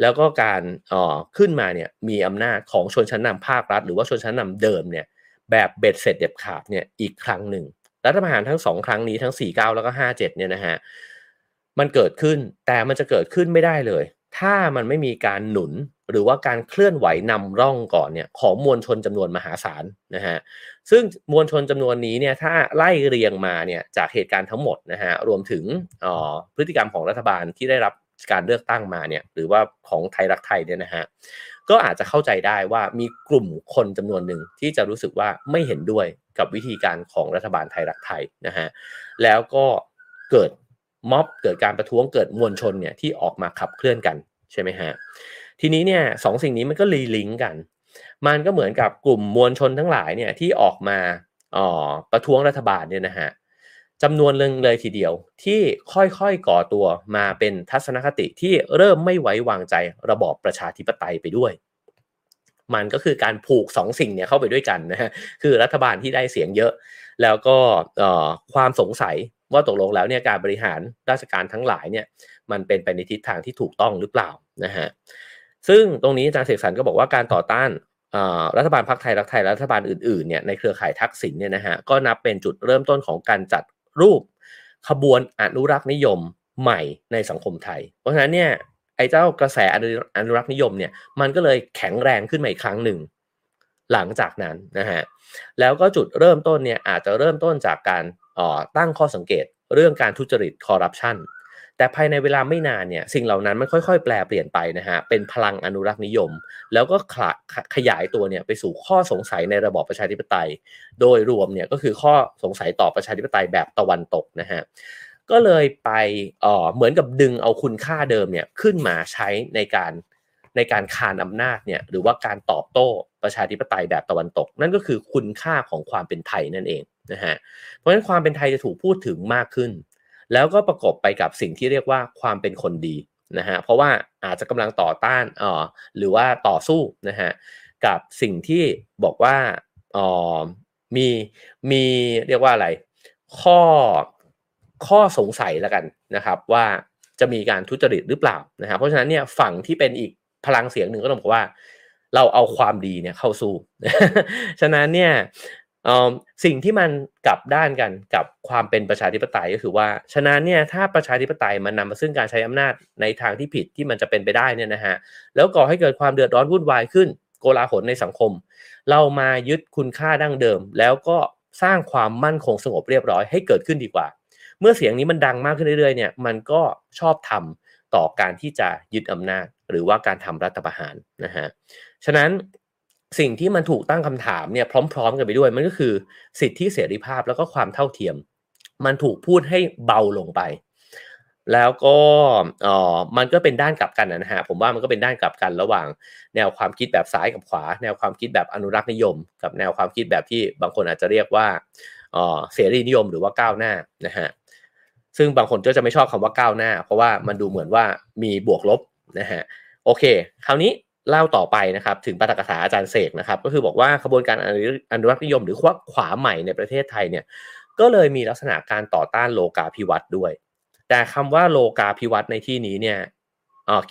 แล้วก็การเอ่อขึ้นมาเนี่ยมีอำนาจของชนชั้นนำภาครัฐ หรือว่าชนชั้นนำเดิมเนี่ยแบบเบ็ดเสร็จเด็ดขาดเนี่ยอีกครั้งหนึ่งรัฐประหารทั้งสองครั้งนี้ทั้ง 49 แล้วก็ 57เนี่ยนะฮะ มันเกิดขึ้นแต่มันจะเกิดขึ้นไม่ได้เลย ถ้ามันไม่มีการหนุนหรือว่าการเคลื่อนไหวนำร่องก่อนเนี่ยของมวลชนจำนวนมหาศาลนะฮะซึ่งมวลชนจำนวนนี้เนี่ยถ้าไล่เรียงมาเนี่ยจากเหตุการณ์ทั้งหมดนะฮะรวมถึงออพฤติกรรมของรัฐบาลที่ได้รับการเลือกตั้งมาเนี่ยหรือว่าของไทยรักไทยเนี่ยนะฮะก็อาจจะเข้าใจได้ว่ามีกลุ่มคนจำนวนหนึ่งที่จะรู้สึกว่าไม่เห็นด้วยกับวิธีการของรัฐบาลไทยรักไทยนะฮะแล้วก็เกิด ม็อบเกิดการประท้วงเกิดมวลชนเนี่ยที่ออกมาขับเคลื่อนกันใช่ไหมฮะทีนี้เนี่ยสองสิ่งนี้มันก็รีลิงก์กัน มันก็เหมือนกับกลุ่มมวลชนทั้งหลายเนี่ยที่ออกมาอ๋อประท้วงรัฐบาลเนี่ยนะฮะจำนวนเรื่องเลยทีเดียวที่ค่อยๆก่อตัวมาเป็นทัศนคติที่เริ่มไม่ไว้วางใจระบอบประชาธิปไตยไปด้วย มันก็คือการผูกสองสิ่งเนี่ยเข้าไปด้วยกันนะฮะคือรัฐบาลที่ได้เสียงเยอะ แล้วก็ความสงสัย ว่าตกลงแล้วเนี่ยการบริหารราชการทั้งหลายเนี่ยมันเป็นไปในทิศทางที่ถูกต้องหรือเปล่านะฮะซึ่งตรงนี้อาจารย์เสกสรรก็บอกว่าการต่อต้านรัฐบาลพรรคไทยรักไทยรัฐบาลอื่นๆเนี่ยในเครือข่ายทักษิณเนี่ยนะฮะก็นับเป็นจุดเริ่มต้นของการจัดรูปขบวนอนุรักษ์นิยมใหม่ในสังคมไทย เพราะฉะนั้นเนี่ยไอ้เจ้ากระแสอนุรักษ์นิยมเนี่ยมันก็เลยแข็งแรงขึ้นมาอีกครั้งหนึ่งหลังจากนั้นนะฮะแล้วก็จุดเริ่มต้นเนี่ยอาจจะเริ่มต้นจากการ ตั้งข้อสังเกตเรื่องการทุจริตคอร์รัปชันแต่ภายในเวลาไม่นานเนี่ยสิ่งเหล่านั้นมันค่อยๆ แปลเปลี่ยนไปนะฮะเป็นพลังอนุรักษ์นิยม แล้วก็ขยายตัวเนี่ยไปสู่ข้อสงสัยในระบอบประชาธิปไตย โดยรวมเนี่ยก็คือข้อสงสัยต่อประชาธิปไตยแบบตะวันตกนะฮะก็เลยไปเออเหมือนกับดึงเอาคุณค่าเดิมเนี่ยขึ้นมาใช้ในการ ในการคานอำนาจเนี่ยหรือว่าการตอบโต้ประชาธิปไตยแบบตะวันตก นั่นก็คือคุณค่าของความเป็นไทยนั่นเองนะฮะเพราะฉะนั้นความเป็นไทยจะถูกพูดถึงมากขึ้น แล้วก็ประกบไปกับสิ่งที่เรียกว่าความเป็นคนดีนะฮะเพราะว่าอาจจะกำลังต่อต้านอ่อหรือว่าต่อสู้นะฮะกับสิ่งที่บอกว่าอ่อมีมีเรียกว่าอะไร ข้อข้อสงสัยแล้วกันนะครับว่าจะมีการทุจริตหรือเปล่านะครับเพราะฉะนั้นเนี่ยฝั่งที่เป็นอีก พลังเสียงหนึ่งก็ต้องบอกว่า เราเอาความดีเนี่ยเข้าสู้ ฉะนั้นเนี่ยสิ่งที่มันกลับด้านกันกับความเป็นประชาธิปไตยก็คือว่า ฉะนั้นเนี่ยถ้าประชาธิปไตยมันนำมาซึ่งการใช้อำนาจในทางที่ผิดที่มันจะเป็นไปได้เนี่ยนะฮะแล้วก่อให้เกิดความเดือดร้อนวุ่นวายขึ้น โกลาหลในสังคม เรามายึดคุณค่าดั้งเดิม แล้วก็สร้างความมั่นคงสงบเรียบร้อยให้เกิดขึ้นดีกว่า เมื่อเสียงนี้มันดังมากขึ้นเรื่อยๆเนี่ยมันก็ชอบทำต่อการที่จะยึดอำนาจ หรือว่าการทำรัฐประหารนะฮะฉะนั้นสิ่งที่มันถูกตั้งคำถามเนี่ยพร้อม ๆ กันไปด้วยมันก็คือสิทธิเสรีภาพแล้วก็ความเท่าเทียม มันถูกพูดให้เบาลงไป แล้วก็เออมันก็เป็นด้านกลับกันนะฮะผมว่ามันก็เป็นด้านกลับกันระหว่าง แนวความคิดแบบซ้ายกับขวา แนวความคิดแบบอนุรักษ์นิยม กับแนวความคิดแบบที่บางคนอาจจะเรียกว่าเออเสรีนิยมหรือว่าก้าวหน้านะฮะซึ่งบางคนก็จะไม่ชอบคำว่าก้าวหน้า เพราะว่ามันดูเหมือนว่ามีบวกลบ นะฮะโอเค คราวนี้เล่าต่อไปนะครับถึงปาฐกถาอาจารย์เสกนะครับ ก็คือบอกว่าขบวนการอนุรักษ์นิยมหรือขวาขวาใหม่ในประเทศไทยเนี่ยก็เลยมีลักษณะการต่อต้านโลกาภิวัตน์ด้วย แต่คำว่าโลกาภิวัตน์ในที่นี้เนี่ย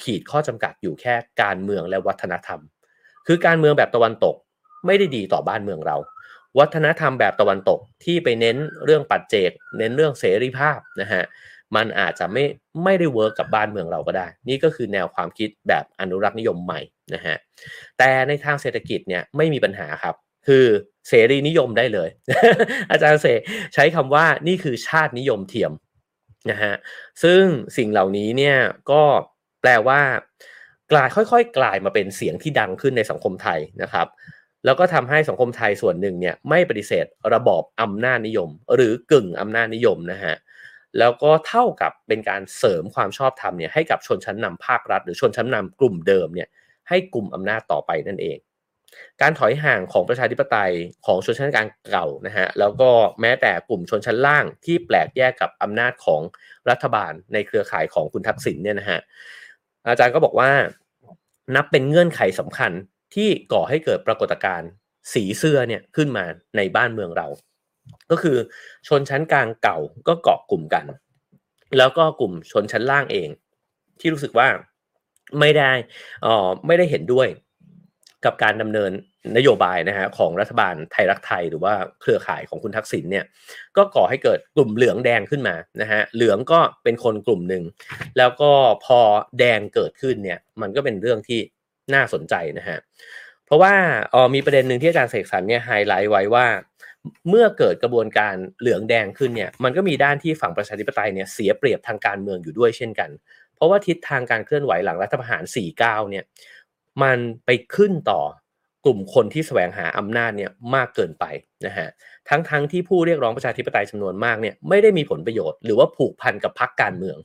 ขีดข้อจำกัดอยู่แค่การเมืองและวัฒนธรรม คือการเมืองแบบตะวันตกไม่ได้ดีต่อบ้านเมืองเรา วัฒนธรรมแบบตะวันตกที่ไปเน้นเรื่องปัจเจก เน้นเรื่องเสรีภาพนะฮะ มันอาจจะไม่ไม่ได้เวิร์กกับบ้านเมืองเราก็ได้ นี่ก็คือแนวความคิดแบบอนุรักษ์นิยมใหม่นะฮะแต่ในทางเศรษฐกิจเนี่ยไม่มีปัญหาครับคือเสรีนิยมได้เลย อาจารย์เสใช้คำว่านี่คือชาตินิยมเทียมนะฮะซึ่งสิ่งเหล่านี้เนี่ยก็แปลว่ากลายค่อยๆ กลายมาเป็นเสียงที่ดังขึ้นในสังคมไทยนะครับแล้วก็ทำให้สังคมไทยส่วนหนึ่งเนี่ยไม่ปฏิเสธระบอบอำนาจนิยม หรือกึ่งอำนาจนิยมนะฮะ แล้วก็เท่ากับเป็นการเสริมความชอบธรรมเนี่ยให้กับชนชั้นนำภาครัฐ หรือชนชั้นนำกลุ่มเดิมเนี่ยให้กลุ่มอำนาจต่อไปนั่นเอง การถอยห่างของประชาธิปไตยของชนชั้นกลางเก่านะฮะแล้วก็แม้แต่กลุ่มชนชั้นล่างที่แปลกแยกกับอำนาจของรัฐบาลในเครือข่ายของคุณทักษิณเนี่ยนะฮะอาจารย์ก็บอกว่านับเป็นเงื่อนไขสำคัญที่ก่อให้เกิดปรากฏการณ์สีเสื้อเนี่ยขึ้นมาในบ้านเมืองเรา ก็คือชนชั้นกลางเก่าก็เกาะกลุ่มกัน แล้วก็กลุ่มชนชั้นล่างเอง ที่รู้สึกว่าไม่ได้อ๋อไม่ได้เห็นด้วยกับการดำเนินนโยบายนะฮะของรัฐบาลไทยรักไทยหรือว่าเครือข่ายของคุณทักษิณเนี่ยก็ก่อให้เกิดกลุ่มเหลืองแดงขึ้นมานะฮะเหลืองก็เป็นคนกลุ่มหนึ่งแล้วก็พอแดงเกิดขึ้นเนี่ยมันก็เป็นเรื่องที่น่าสนใจนะฮะเพราะว่าออมีประเด็นหนึ่งที่อาจารย์เสกสรรเนี่ยไฮไลท์ไว้ว่า เมื่อเกิดกระบวนการเหลืองแดงขึ้นเนี่ยมันก็มีด้านที่ฝั่งประชาธิปไตยเนี่ยเสียเปรียบทางการเมืองอยู่ด้วยเช่นกัน เพราะว่าทิศทางการเคลื่อนไหวหลังรัฐประหาร 49 เนี่ยมันไปขึ้นต่อกลุ่มคนที่แสวงหาอำนาจเนี่ยมากเกินไปนะฮะทั้งๆทที่ผู้เรียกร้องประชาธิปไตยจำนวนมากเนี่ยไม่ได้มีผลประโยชน์หรือว่าผูกพันกับพรรคการเมือง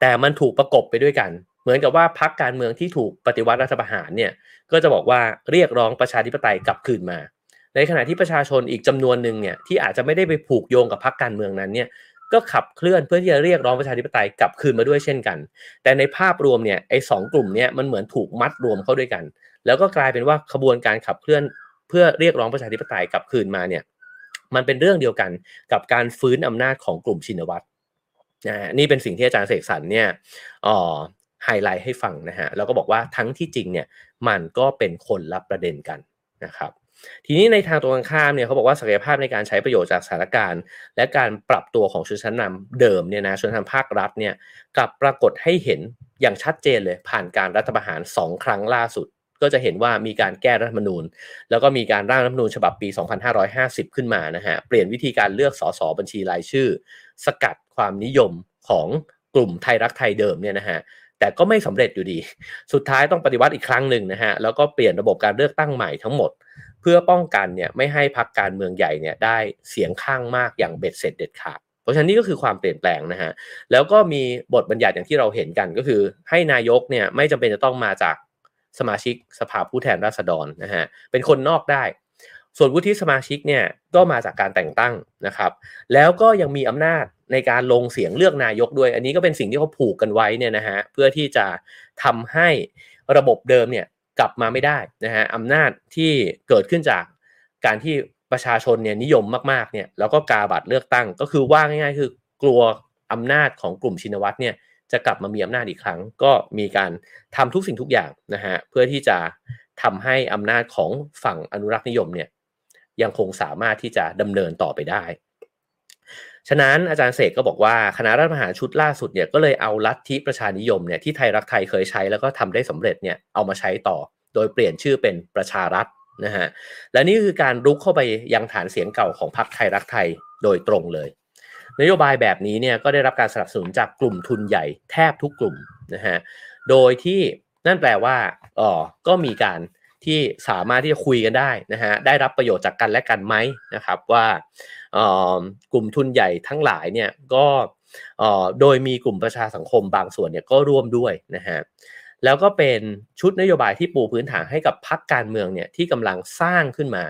แต่มันถูกประกบไปด้วยกัน เหมือนกับว่าพรรคการเมืองที่ถูกปฏิวัติรัฐประหารเนี่ยก็จะบอกว่าเรียกร้องประชาธิปไตยกลับคืนมา ในขณะที่ประชาชนอีกจำนวนหนึ่งเนี่ยที่อาจจะไม่ได้ไปผูกโยงกับพรรคการเมืองนั้นเนี่ยก็ขับเคลื่อนเพื่อที่จะเรียกร้องประชาธิปไตยกลับคืนมาด้วยเช่นกัน แต่ในภาพรวมเนี่ยไอ้สองกลุ่มเนี่ยมันเหมือนถูกมัดรวมเข้าด้วยกัน แล้วก็กลายเป็นว่าขบวนการขับเคลื่อนเพื่อเรียกร้องประชาธิปไตยกลับคืนมาเนี่ยมันเป็นเรื่องเดียวกันกับการฟื้นอำนาจของกลุ่มชินวัตรนะนี่เป็นสิ่งที่อาจารย์เสกสรรเนี่ยอ๋อไฮไลท์ให้ฟังนะฮะแล้วก็บอกว่าทั้งที่จริงเนี่ยมันก็เป็นคนละประเด็นกันนะครับ ทีนี้ในทางตรงกันข้ามเนี่ยเขาบอกว่าศักยภาพในการใช้ประโยชน์จากสถานการณ์ และการปรับตัวของชนชั้นนำเดิมเนี่ยนะชนชั้นภาครัฐเนี่ยกลับปรากฏให้เห็นอย่างชัดเจนเลยผ่านการรัฐประหาร 2 ครั้งล่าสุด ก็จะเห็นว่ามีการแก้รัฐมนูญ แล้วก็มีการร่างรัฐมนูญฉบับปี 2550 ขึ้นมานะฮะเปลี่ยนวิธีการเลือกสสบัญชีรายชื่อ สกัดความนิยมของกลุ่มไทยรักไทยเดิมเนี่ยนะฮะแต่ก็ไม่สำเร็จอยู่ดี สุดท้ายต้องปฏิวัติอีกครั้งหนึ่งนะฮะ แล้วก็เปลี่ยนระบบการเลือกตั้งใหม่ทั้งหมด พื่อป้องกันเนี่ยไม่ให้พักการเมืองใหญ่เนี่ยได้เสียงข้างมากอย่างเบ็ดเสร็จเด็ดขาดเพราะฉะนั้นนี่ก็คือความเปลี่ยนแปลงนะฮะแล้วก็มีบทบัญญัติอย่างที่เราเห็นกันก็คือ ให้นายกเนี่ยไม่จำเป็นจะต้องมาจากสมาชิกสภาผู้แทนราษฎรนะฮะเป็นคนนอกได้ ส่วนวุฒิสมาชิกเนี่ยก็มาจากการแต่งตั้งนะครับ แล้วก็ยังมีอำนาจในการลงเสียงเลือกนายกด้วย อันนี้ก็เป็นสิ่งที่เขาผูกกันไว้เนี่ยนะฮะเพื่อที่จะทำให้ระบบเดิมเนี่ย กลับมาไม่ได้นะฮะอำนาจที่เกิดขึ้นจากการที่ประชาชนเนี่ยนิยมมากๆเนี่ยแล้วก็กาบัตรเลือกตั้ง ก็คือว่าง่ายๆ คือกลัวอำนาจของกลุ่มชินวัตรเนี่ยจะกลับมามีอำนาจอีกครั้ง ก็มีการทำทุกสิ่งทุกอย่างนะฮะเพื่อที่จะทำให้อำนาจของฝั่งอนุรักษ์นิยมเนี่ยยังคงสามารถที่จะดำเนินต่อไปได้ ฉะนั้นอาจารย์เสกก็บอกว่าคณะรัฐประหารชุดล่าสุดเนี่ยก็เลยเอาลัทธิประชานิยมเนี่ยที่ไทยรักไทยเคยใช้แล้วก็ทำได้สำเร็จเนี่ยเอามาใช้ต่อ โดยเปลี่ยนชื่อเป็นประชารัฐนะฮะและนี่คือการรุกเข้าไปยังฐานเสียงเก่าของพรรคไทยรักไทยโดยตรงเลย นโยบายแบบนี้เนี่ยก็ได้รับการสนับสนุนจากกลุ่มทุนใหญ่แทบทุกกลุ่มนะฮะโดยที่นั่นแปลว่าอ๋อก็มีการ ที่สามารถที่จะคุยกันได้นะฮะได้รับประโยชน์จากกันและกันไหมนะครับว่ากลุ่มทุนใหญ่ทั้งหลายเนี่ยก็โดยมีกลุ่มประชาสังคมบางส่วนเนี่ยก็ร่วมด้วยนะฮะแล้วก็เป็นชุดนโยบายที่ปูพื้นฐานให้กับพรรคการเมืองเนี่ยที่กำลังสร้างขึ้นมา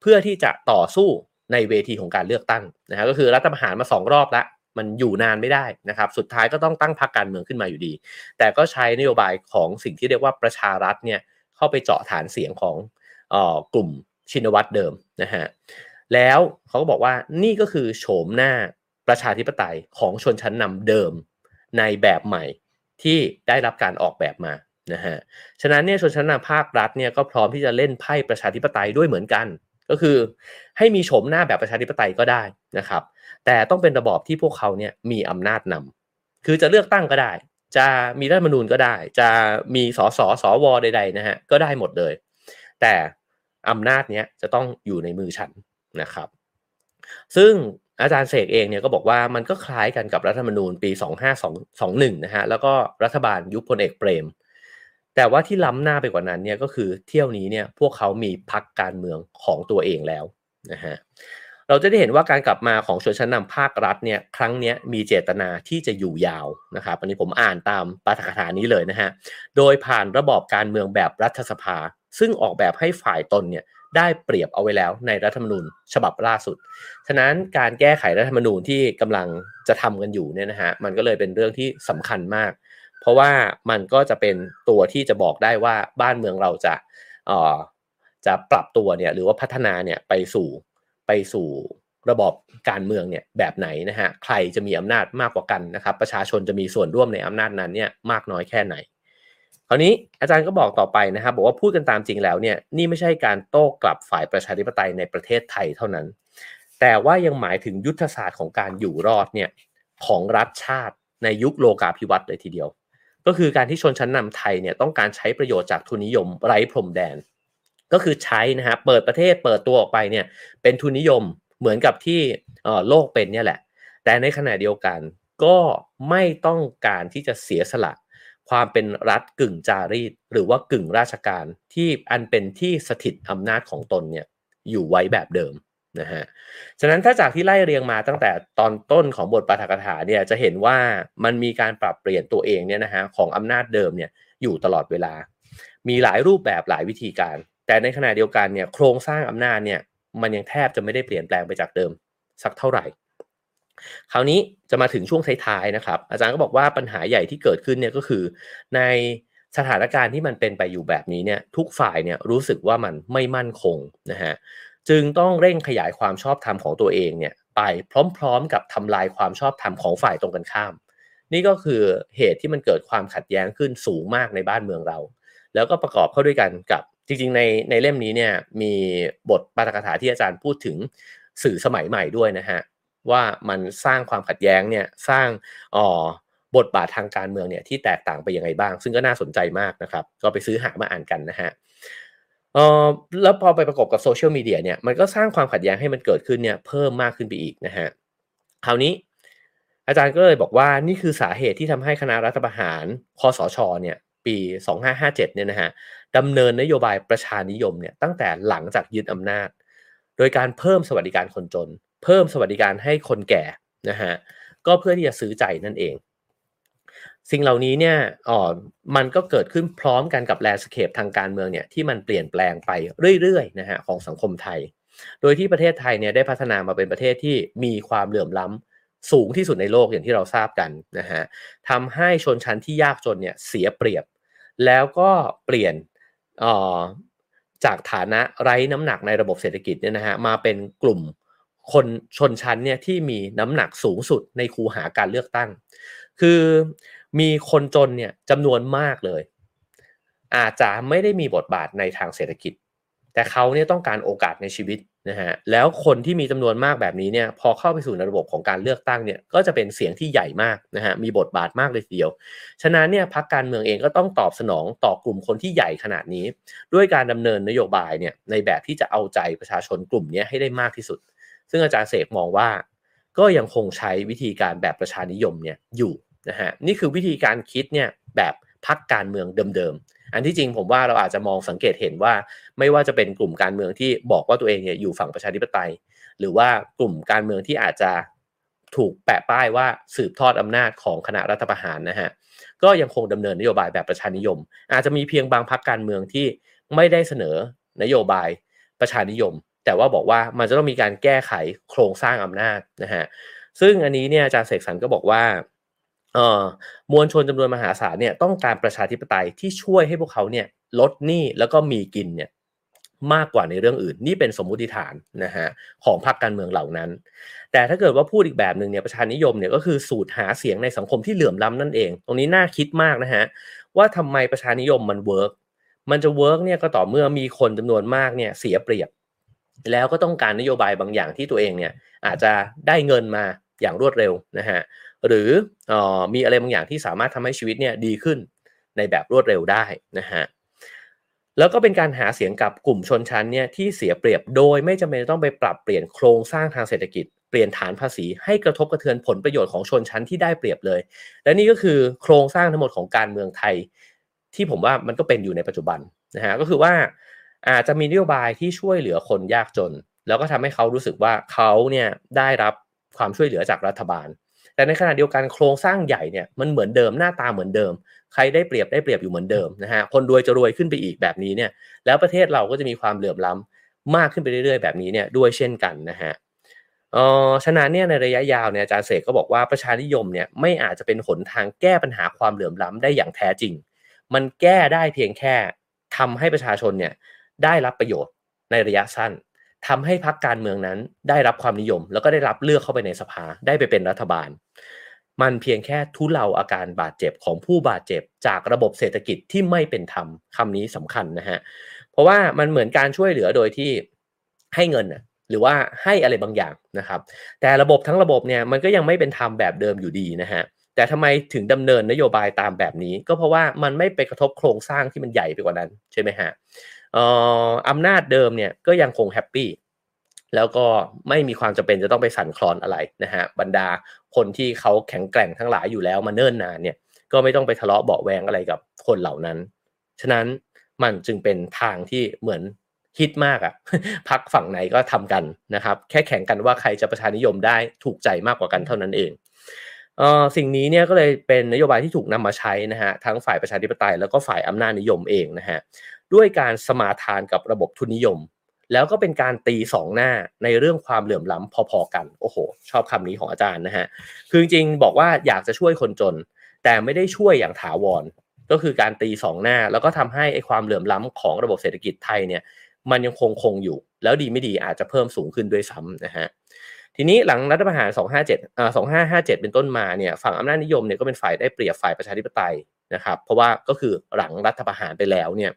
เพื่อที่จะต่อสู้ในเวทีของการเลือกตั้งนะฮะก็คือรัฐประหารมาสองรอบล้วมันอยู่นานไม่ได้นะครับ สุดท้ายก็ต้องตั้งพรรคการเมืองขึ้นมาอยู่ดี แต่ก็ใช้นโยบายของสิ่งที่เรียกว่าประชารัฐเนี่ย เข้าไปเจาะฐานเสียงของอกลุ่มชินวัตรเดิมนะฮะแล้วเขาก็บอกว่านี่ก็คือโฉมหน้าประชาธิปไตยของชนชั้นนำเดิมในแบบใหม่ที่ได้รับการออกแบบมานะฮะฉะนั้นเนี่ยชนชั้นนำภาครัฐเนี่ยก็พร้อมที่จะเล่นไพ่ประชาธิปไตยด้วยเหมือนกัน ก็คือให้มีโฉมหน้าแบบประชาธิปไตยก็ได้นะครับ แต่ต้องเป็นระบอบที่พวกเขาเนี่ยมีอำนาจนำคือจะเลือกตั้งก็ได้ จะมีรัฐมนูญก็ได้ จะมีสสสวใดๆนะฮะก็ได้หมดเลย แต่อำนาจเนี้ยจะต้องอยู่ในมือฉันนะครับ ซึ่งอาจารย์เสกเองเนี่ยก็บอกว่ามันก็คล้ายกันกับรัฐธรรมนูญปี 2521นะฮะแล้วก็รัฐบาลยุคพลเอกเปรม แต่ว่าที่ล้ำหน้าไปกว่านั้นเนี่ยก็คือเที่ยวนี้เนี่ยพวกเขามีพักการเมืองของตัวเองแล้วนะฮะ เราจะได้เห็นว่าการกลับมาของชนชั้นนาภาครัฐเนี่ยครั้งนี้มีเจตนาที่จะอยู่ยาวนะครับอันนี้ผมอ่านตามปาฐกถานี้เลยนะฮะโดยผ่านระบอบการเมืองแบบรัฐสภา ซึ่งออกแบบให้ฝ่ายตนเนี่ยได้เปรียบเอาไว้แล้วในรัฐธรรมนูญฉบับล่าสุด ฉะนั้นการแก้ไขรัฐธรรมนูญที่กำลังจะทำกันอยู่เนี่ยนะฮะมันก็เลยเป็นเรื่องที่สำคัญมาก เพราะว่ามันก็จะเป็นตัวที่จะบอกได้ว่าบ้านเมืองเราจะอ่อจะปรับตัวเนี่ยหรือว่าพัฒนาเนี่ยไปสู่ ไปสู่ระบอบการเมืองเนี่ยแบบไหนนะฮะใครจะมีอำนาจมากกว่ากันนะครับ ประชาชนจะมีส่วนร่วมในอำนาจนั้นเนี่ยมากน้อยแค่ไหน คราวนี้อาจารย์ก็บอกต่อไปนะครับบอกว่าพูดกันตามจริงแล้วเนี่ยนี่ไม่ใช่การโต้กลับฝ่ายประชาธิปไตยในประเทศไทยเท่านั้น แต่ว่ายังหมายถึงยุทธศาสตร์ของการอยู่รอดเนี่ยของรัฐชาติในยุคโลกาภิวัตน์เลยทีเดียว ก็คือการที่ชนชั้นนำไทยเนี่ยต้องการใช้ประโยชน์จากทุนนิยมไร้พรมแดน ก็คือใช้นะฮะเปิดประเทศเปิดตัวออกไปเนี่ยเป็นทุนนิยมเหมือนกับที่โลกเป็นเนี่ยแหละ แต่ในขณะเดียวกันก็ไม่ต้องการที่จะเสียสละความเป็นรัฐกึ่งจารีต หรือว่ากึ่งราชการที่อันเป็นที่สถิตอำนาจของตนเนี่ยอยู่ไว้แบบเดิมนะฮะ ฉะนั้นถ้าจากที่ไล่เรียงมาตั้งแต่ตอนต้นของบทปาฐกถาเนี่ยจะเห็นว่ามันมีการปรับเปลี่ยนตัวเองเนี่ยนะฮะของอำนาจเดิมเนี่ยอยู่ตลอดเวลา มีหลายรูปแบบหลายวิธีการ แต่ในขณะเดียวกันเนี่ยโครงสร้างอำนาจเนี่ยมันยังแทบจะไม่ได้เปลี่ยนแปลงไปจากเดิมสักเท่าไหร่ คราวนี้จะมาถึงช่วงท้ายๆนะครับ อาจารย์ก็บอกว่าปัญหาใหญ่ที่เกิดขึ้นเนี่ยก็คือในสถานการณ์ที่มันเป็นไปอยู่แบบนี้เนี่ยทุกฝ่ายเนี่ยรู้สึกว่ามันไม่มั่นคงนะฮะจึงต้องเร่งขยายความชอบธรรมของตัวเองเนี่ยไปพร้อมๆ กับทำลายความชอบธรรมของฝ่ายตรงกันข้าม นี่ก็คือเหตุที่มันเกิดความขัดแย้งขึ้นสูงมากในบ้านเมืองเรา แล้วก็ประกอบเข้าด้วยกันกับ จริงๆในในเล่มนี้เนี่ยมีบทปาฐกถาที่อาจารย์พูดถึงสื่อสมัยใหม่ด้วยนะฮะว่ามันสร้างความขัดแย้งเนี่ยสร้างอ๋อบทบาททางการเมืองเนี่ยที่แตกต่างไปยังไงบ้าง ซึ่งก็น่าสนใจมากนะครับ ก็ไปซื้อหามาอ่านกันนะฮะเออแล้วพอไปประกอบกับโซเชียลมีเดียเนี่ยมันก็สร้างความขัดแย้งให้มันเกิดขึ้นเนี่ยเพิ่มมากขึ้นไปอีกนะฮะคราวนี้อาจารย์ก็เลยบอกว่านี่คือสาเหตุที่ทำให้คณะรัฐประหารคอสชเนี่ย ปี 2557 เนี่ยนะฮะดำเนินนโยบายประชานิยมเนี่ยตั้งแต่หลังจากยึดอำนาจ โดยการเพิ่มสวัสดิการคนจน เพิ่มสวัสดิการให้คนแก่นะฮะก็เพื่อที่จะซื้อใจนั่นเอง สิ่งเหล่านี้เนี่ยอ๋อมันก็เกิดขึ้นพร้อมกันกับแลนด์สเคปทางการเมืองเนี่ยที่มันเปลี่ยนแปลงไปเรื่อยๆนะฮะของสังคมไทย โดยที่ประเทศไทยเนี่ยได้พัฒนามาเป็นประเทศที่มีความเหลื่อมล้ำ สูงที่สุดในโลกอย่างที่เราทราบกันนะฮะทำให้ชนชั้นที่ยากจนเนี่ยเสียเปรียบ แล้วก็เปลี่ยนอ๋อจากฐานะไร้น้ำหนักในระบบเศรษฐกิจเนี่ยนะฮะมาเป็นกลุ่มคนชนชั้นเนี่ยที่มีน้ำหนักสูงสุดในคูหาการเลือกตั้ง คือมีคนจนเนี่ยจำนวนมากเลย อาจจะไม่ได้มีบทบาทในทางเศรษฐกิจ แต่เขาเนี่ยต้องการโอกาสในชีวิตนะฮะแล้วคนที่มีจำนวนมากแบบนี้เนี่ยพอเข้าไปสู่ในระบบของการเลือกตั้งเนี่ยก็จะเป็นเสียงที่ใหญ่มากนะฮะมีบทบาทมากเลยทีเดียว ฉะนั้นเนี่ยพรรคการเมืองเองก็ต้องตอบสนองต่อกลุ่มคนที่ใหญ่ขนาดนี้ ด้วยการดำเนินนโยบายเนี่ยในแบบที่จะเอาใจประชาชนกลุ่มนี้ให้ได้มากที่สุด ซึ่งอาจารย์เสกมองว่า ก็ยังคงใช้วิธีการแบบประชานิยมเนี่ยอยู่นะฮะนี่คือวิธีการคิดเนี่ยแบบพรรคการเมืองเดิมๆ อันที่จริงผมว่าเราอาจจะมองสังเกตเห็นว่า ไม่ว่าจะเป็นกลุ่มการเมืองที่บอกว่าตัวเองเนี่ยอยู่ฝั่งประชาธิปไตย หรือว่ากลุ่มการเมืองที่อาจจะถูกแปะป้ายว่าสืบทอดอำนาจของคณะรัฐประหารนะฮะก็ยังคงดำเนินนโยบายแบบประชานิยม อาจจะมีเพียงบางพรรคการเมืองที่ไม่ได้เสนอนโยบายประชานิยม แต่ว่าบอกว่ามันจะต้องมีการแก้ไขโครงสร้างอำนาจนะฮะซึ่งอันนี้เนี่ยอาจารย์เสกสรรก็บอกว่า มวลชนจำนวนมหาศาลเนี่ยต้องการประชาธิปไตยที่ช่วยให้พวกเขาเนี่ยลดหนี้แล้วก็มีกินเนี่ยมากกว่าในเรื่องอื่น นี่เป็นสมมุติฐานนะฮะของพรรคการเมืองเหล่านั้น แต่ถ้าเกิดว่าพูดอีกแบบหนึ่งเนี่ยประชานิยมเนี่ยก็คือสูตรหาเสียงในสังคมที่เหลื่อมล้ำนั่นเอง ตรงนี้น่าคิดมากนะฮะว่าทำไมประชานิยมมัน work มันจะ work เนี่ยก็ต่อเมื่อมีคนจำนวนมากเนี่ยเสียเปรียบ แล้วก็ต้องการนโยบายบางอย่างที่ตัวเองเนี่ยอาจจะได้เงินมาอย่างรวดเร็วนะฮะ หรือเออมีอะไรบางอย่างที่สามารถทำให้ชีวิตเนี่ยดีขึ้นในแบบรวดเร็วได้นะฮะแล้วก็เป็นการหาเสียงกับกลุ่มชนชั้นเนี่ยที่เสียเปรียบโดยไม่จำเป็นต้องไปปรับเปลี่ยนโครงสร้างทางเศรษฐกิจเปลี่ยนฐานภาษีให้กระทบกระเทือนผลประโยชน์ของชนชั้นที่ได้เปรียบเลย และนี่ก็คือโครงสร้างทั้งหมดของการเมืองไทย ที่ผมว่ามันก็เป็นอยู่ในปัจจุบันนะฮะก็คือว่าอาจจะมีนโยบายที่ช่วยเหลือคนยากจน แล้วก็ทำให้เขารู้สึกว่าเขาเนี่ยได้รับความช่วยเหลือจากรัฐบาล แต่ในขณะเดียวกันโครงสร้างใหญ่เนี่ยมันเหมือนเดิมหน้าตาเหมือนเดิม ใครได้เปรียบได้เปรียบอยู่เหมือนเดิมนะฮะคนรวยจะรวยขึ้นไปอีกแบบนี้เนี่ยแล้วประเทศเราก็จะมีความเหลื่อมล้ำมากขึ้นไปเรื่อยๆแบบนี้เนี่ยด้วยเช่นกันนะฮะเออฉะนั้นเนี่ยในระยะยาวเนี่ยอาจารย์เสกก็บอกว่าประชานิยมเนี่ยไม่อาจจะเป็นหนทางแก้ปัญหาความเหลื่อมล้ำได้อย่างแท้จริง มันแก้ได้เพียงแค่ทำให้ประชาชนเนี่ยได้รับประโยชน์ในระยะสั้น ทำให้พรรคการเมืองนั้นได้รับความนิยม แล้วก็ได้รับเลือกเข้าไปในสภาได้ไปเป็นรัฐบาล มันเพียงแค่ทุเลาอาการบาดเจ็บของผู้บาดเจ็บ จากระบบเศรษฐกิจที่ไม่เป็นธรรมคำนี้สำคัญนะฮะเพราะว่ามันเหมือนการช่วยเหลือโดยที่ให้เงินหรือว่าให้อะไรบางอย่างนะครับ แต่ระบบทั้งระบบเนี่ยมันก็ยังไม่เป็นธรรมแบบเดิมอยู่ดีนะฮะแต่ทำไมถึงดำเนินนโยบายตามแบบนี้ ก็เพราะว่ามันไม่ไปกระทบโครงสร้างที่มันใหญ่ไปกว่านั้นใช่ไหมฮะ อำนาจเดิมเนี่ยก็ยังคง happy แล้วก็ไม่มีความจำเป็นจะต้องไปสั่นคลอนอะไรนะฮะบรรดาคนที่เขาแข็งแกร่งทั้งหลายอยู่แล้วมาเนิ่นนานเนี่ยก็ไม่ต้องไปทะเลาะเบาะแว้งอะไรกับคนเหล่านั้น ฉะนั้นมันจึงเป็นทางที่เหมือนฮิตมากอะพรรคฝั่งไหนก็ทำกันนะครับ แค่แข่งกันว่าใครจะประชานิยมได้ถูกใจมากกว่ากันเท่านั้นเองเออสิ่งนี้เนี่ยก็เลยเป็นนโยบายที่ถูกนำมาใช้นะฮะทั้งฝ่ายประชาธิปไตยแล้วก็ฝ่ายอำนาจนิยมเองนะฮะ ด้วยการสมาทานกับระบบทุนนิยม แล้วก็เป็นการตีสองหน้าในเรื่องความเหลื่อมล้ำพอๆกันโอ้โห ชอบคำนี้ของอาจารย์นะฮะคือจริงๆบอกว่าอยากจะช่วยคนจน แต่ไม่ได้ช่วยอย่างถาวรก็คือการตีสองหน้า แล้วก็ทำให้ไอ้ความเหลื่อมล้ำของระบบเศรษฐกิจไทยเนี่ยมันยังคงคงอยู่ แล้วดีไม่ดีอาจจะเพิ่มสูงขึ้นด้วยซ้ำนะฮะทีนี้หลังรัฐประหาร 257อ่า2557 เป็นต้นมาเนี่ยฝั่งอำนาจนิยมเนี่ยก็เป็นฝ่ายได้เปรียบฝ่ายประชาธิปไตยนะครับเพราะว่าก็คือหลังรัฐประหารไปแล้วเนี่ย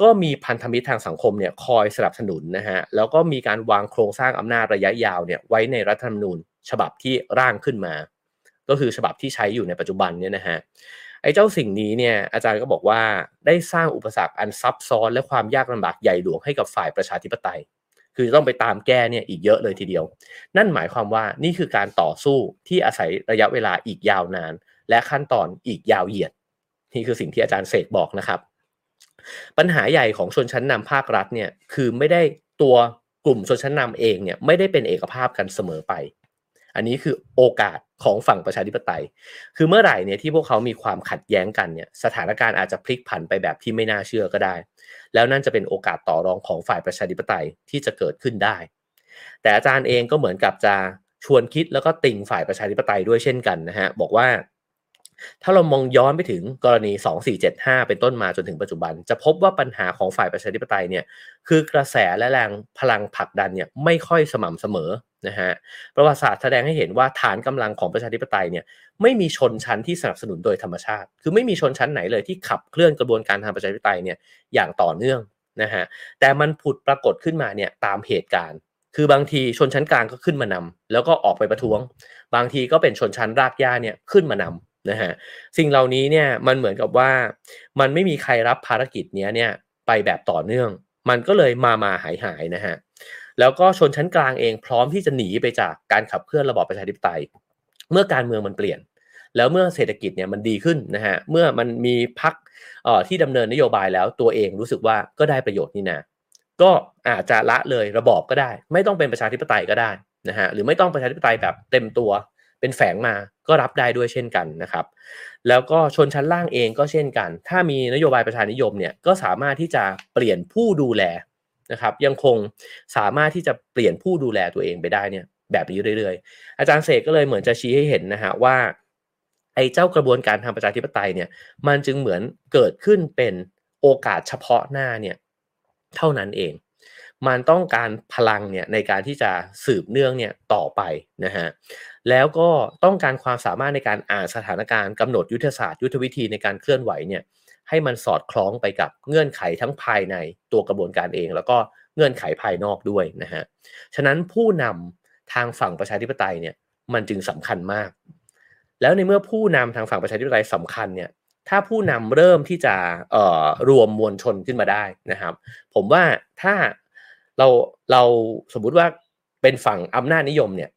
ก็มีพันธมิตรทางสังคมเนี่ยคอยสนับสนุนนะฮะแล้วก็มีการวางโครงสร้างอำนาจระยะยาวเนี่ยไว้ในรัฐธรรมนูญ ฉบับที่ร่างขึ้นมา ก็คือฉบับที่ใช้อยู่ในปัจจุบันเนี่ยนะฮะไอ้เจ้าสิ่งนี้เนี่ยอาจารย์ก็บอกว่าได้สร้างอุปสรรคอันซับซ้อนและความยากลำบากใหญ่หลวงให้กับฝ่ายประชาธิปไตย คือต้องไปตามแก้เนี่ยอีกเยอะเลยทีเดียว นั่นหมายความว่านี่คือการต่อสู้ที่อาศัยระยะเวลาอีกยาวนาน และขั้นตอนอีกยาวเหยียด นี่คือสิ่งที่อาจารย์เสกบอกนะครับ ปัญหาใหญ่ของชนชั้นนำภาครัฐเนี่ยคือไม่ได้ตัวกลุ่มชนชั้นนำเองเนี่ยไม่ได้เป็นเอกภาพกันเสมอไป อันนี้คือโอกาสของฝั่งประชาธิปไตย คือเมื่อไหร่เนี่ยที่พวกเขามีความขัดแย้งกันเนี่ยสถานการณ์อาจจะพลิกผันไปแบบที่ไม่น่าเชื่อก็ได้ แล้วนั่นจะเป็นโอกาสต่อรองของฝ่ายประชาธิปไตยที่จะเกิดขึ้นได้ แต่อาจารย์เองก็เหมือนกับจะชวนคิดแล้วก็ติ่งฝ่ายประชาธิปไตยด้วยเช่นกันนะฮะบอกว่า ถ้าเรามองย้อนไปถึงกรณี 2475 เป็นต้นมาจนถึงปัจจุบัน จะพบว่าปัญหาของฝ่ายประชาธิปไตยเนี่ยคือกระแสและแรงพลังผลักดันเนี่ยไม่ค่อยสม่ำเสมอนะฮะประวัติศาสตร์แสดงให้เห็นว่าฐานกำลังของประชาธิปไตยเนี่ยไม่มีชนชั้นที่สนับสนุนโดยธรรมชาติ คือไม่มีชนชั้นไหนเลยที่ขับเคลื่อนกระบวนการทางประชาธิปไตยเนี่ยอย่างต่อเนื่องนะฮะแต่มันผุดปรากฏขึ้นมาเนี่ยตามเหตุการณ์ คือบางทีชนชั้นกลางก็ขึ้นมานำแล้วก็ออกไปประท้วง บางทีก็เป็นชนชั้นรากหญ้าเนี่ยขึ้นมานำ นะฮะสิ่งเหล่านี้เนี่ยมันเหมือนกับว่า มันไม่มีใครรับภารกิจนี้เนี่ยไปแบบต่อเนื่อง มันก็เลยมามาหายหายนะฮะแล้วก็ชนชั้นกลางเองพร้อมที่จะหนีไปจากการขับเคลื่อนระบอบประชาธิปไตย เมื่อการเมืองมันเปลี่ยน แล้วเมื่อเศรษฐกิจเนี่ยมันดีขึ้นนะฮะเมื่อมันมีพักที่ดำเนินนโยบายแล้วตัวเองรู้สึกว่าก็ได้ประโยชน์นี่นะก็อาจจะละเลยระบอบก็ได้ ไม่ต้องเป็นประชาธิปไตยก็ได้นะฮะหรือไม่ต้องประชาธิปไตยแบบเต็มตัว เป็นแฝงมาก็รับได้ด้วยเช่นกันนะครับ แล้วก็ชนชั้นล่างเองก็เช่นกัน ถ้ามีนโยบายประชานิยมเนี่ยก็สามารถที่จะเปลี่ยนผู้ดูแลนะครับยังคงสามารถที่จะเปลี่ยนผู้ดูแลตัวเองไปได้เนี่ยแบบนี้เรื่อยๆ อาจารย์เสกก็เลยเหมือนจะชี้ให้เห็นนะฮะว่าไอ้เจ้ากระบวนการทางประชาธิปไตยเนี่ยมันจึงเหมือนเกิดขึ้นเป็นโอกาสเฉพาะหน้าเนี่ยเท่านั้นเอง มันต้องการพลังเนี่ยในการที่จะสืบเนื่องเนี่ยต่อไปนะฮะแล้วก็ต้องการความสามารถในการอ่านสถานการณ์กำหนดยุทธศาสตร์ยุทธวิธีในการเคลื่อนไหวเนี่ยให้มันสอดคล้องไปกับเงื่อนไขทั้งภายในตัวกระบวนการเอง แล้วก็เงื่อนไขภายนอกด้วยนะฮะฉะนั้นผู้นำทางฝั่งประชาธิปไตยเนี่ยมันจึงสำคัญมาก แล้วในเมื่อผู้นำทางฝั่งประชาธิปไตยสำคัญเนี่ยถ้าผู้นำเริ่มที่จะเอ่อรวมมวลชนขึ้นมาได้นะครับ ผมว่าถ้า เราเราสมมุติว่าเป็นฝั่งอำนาจนิยมเนี่ย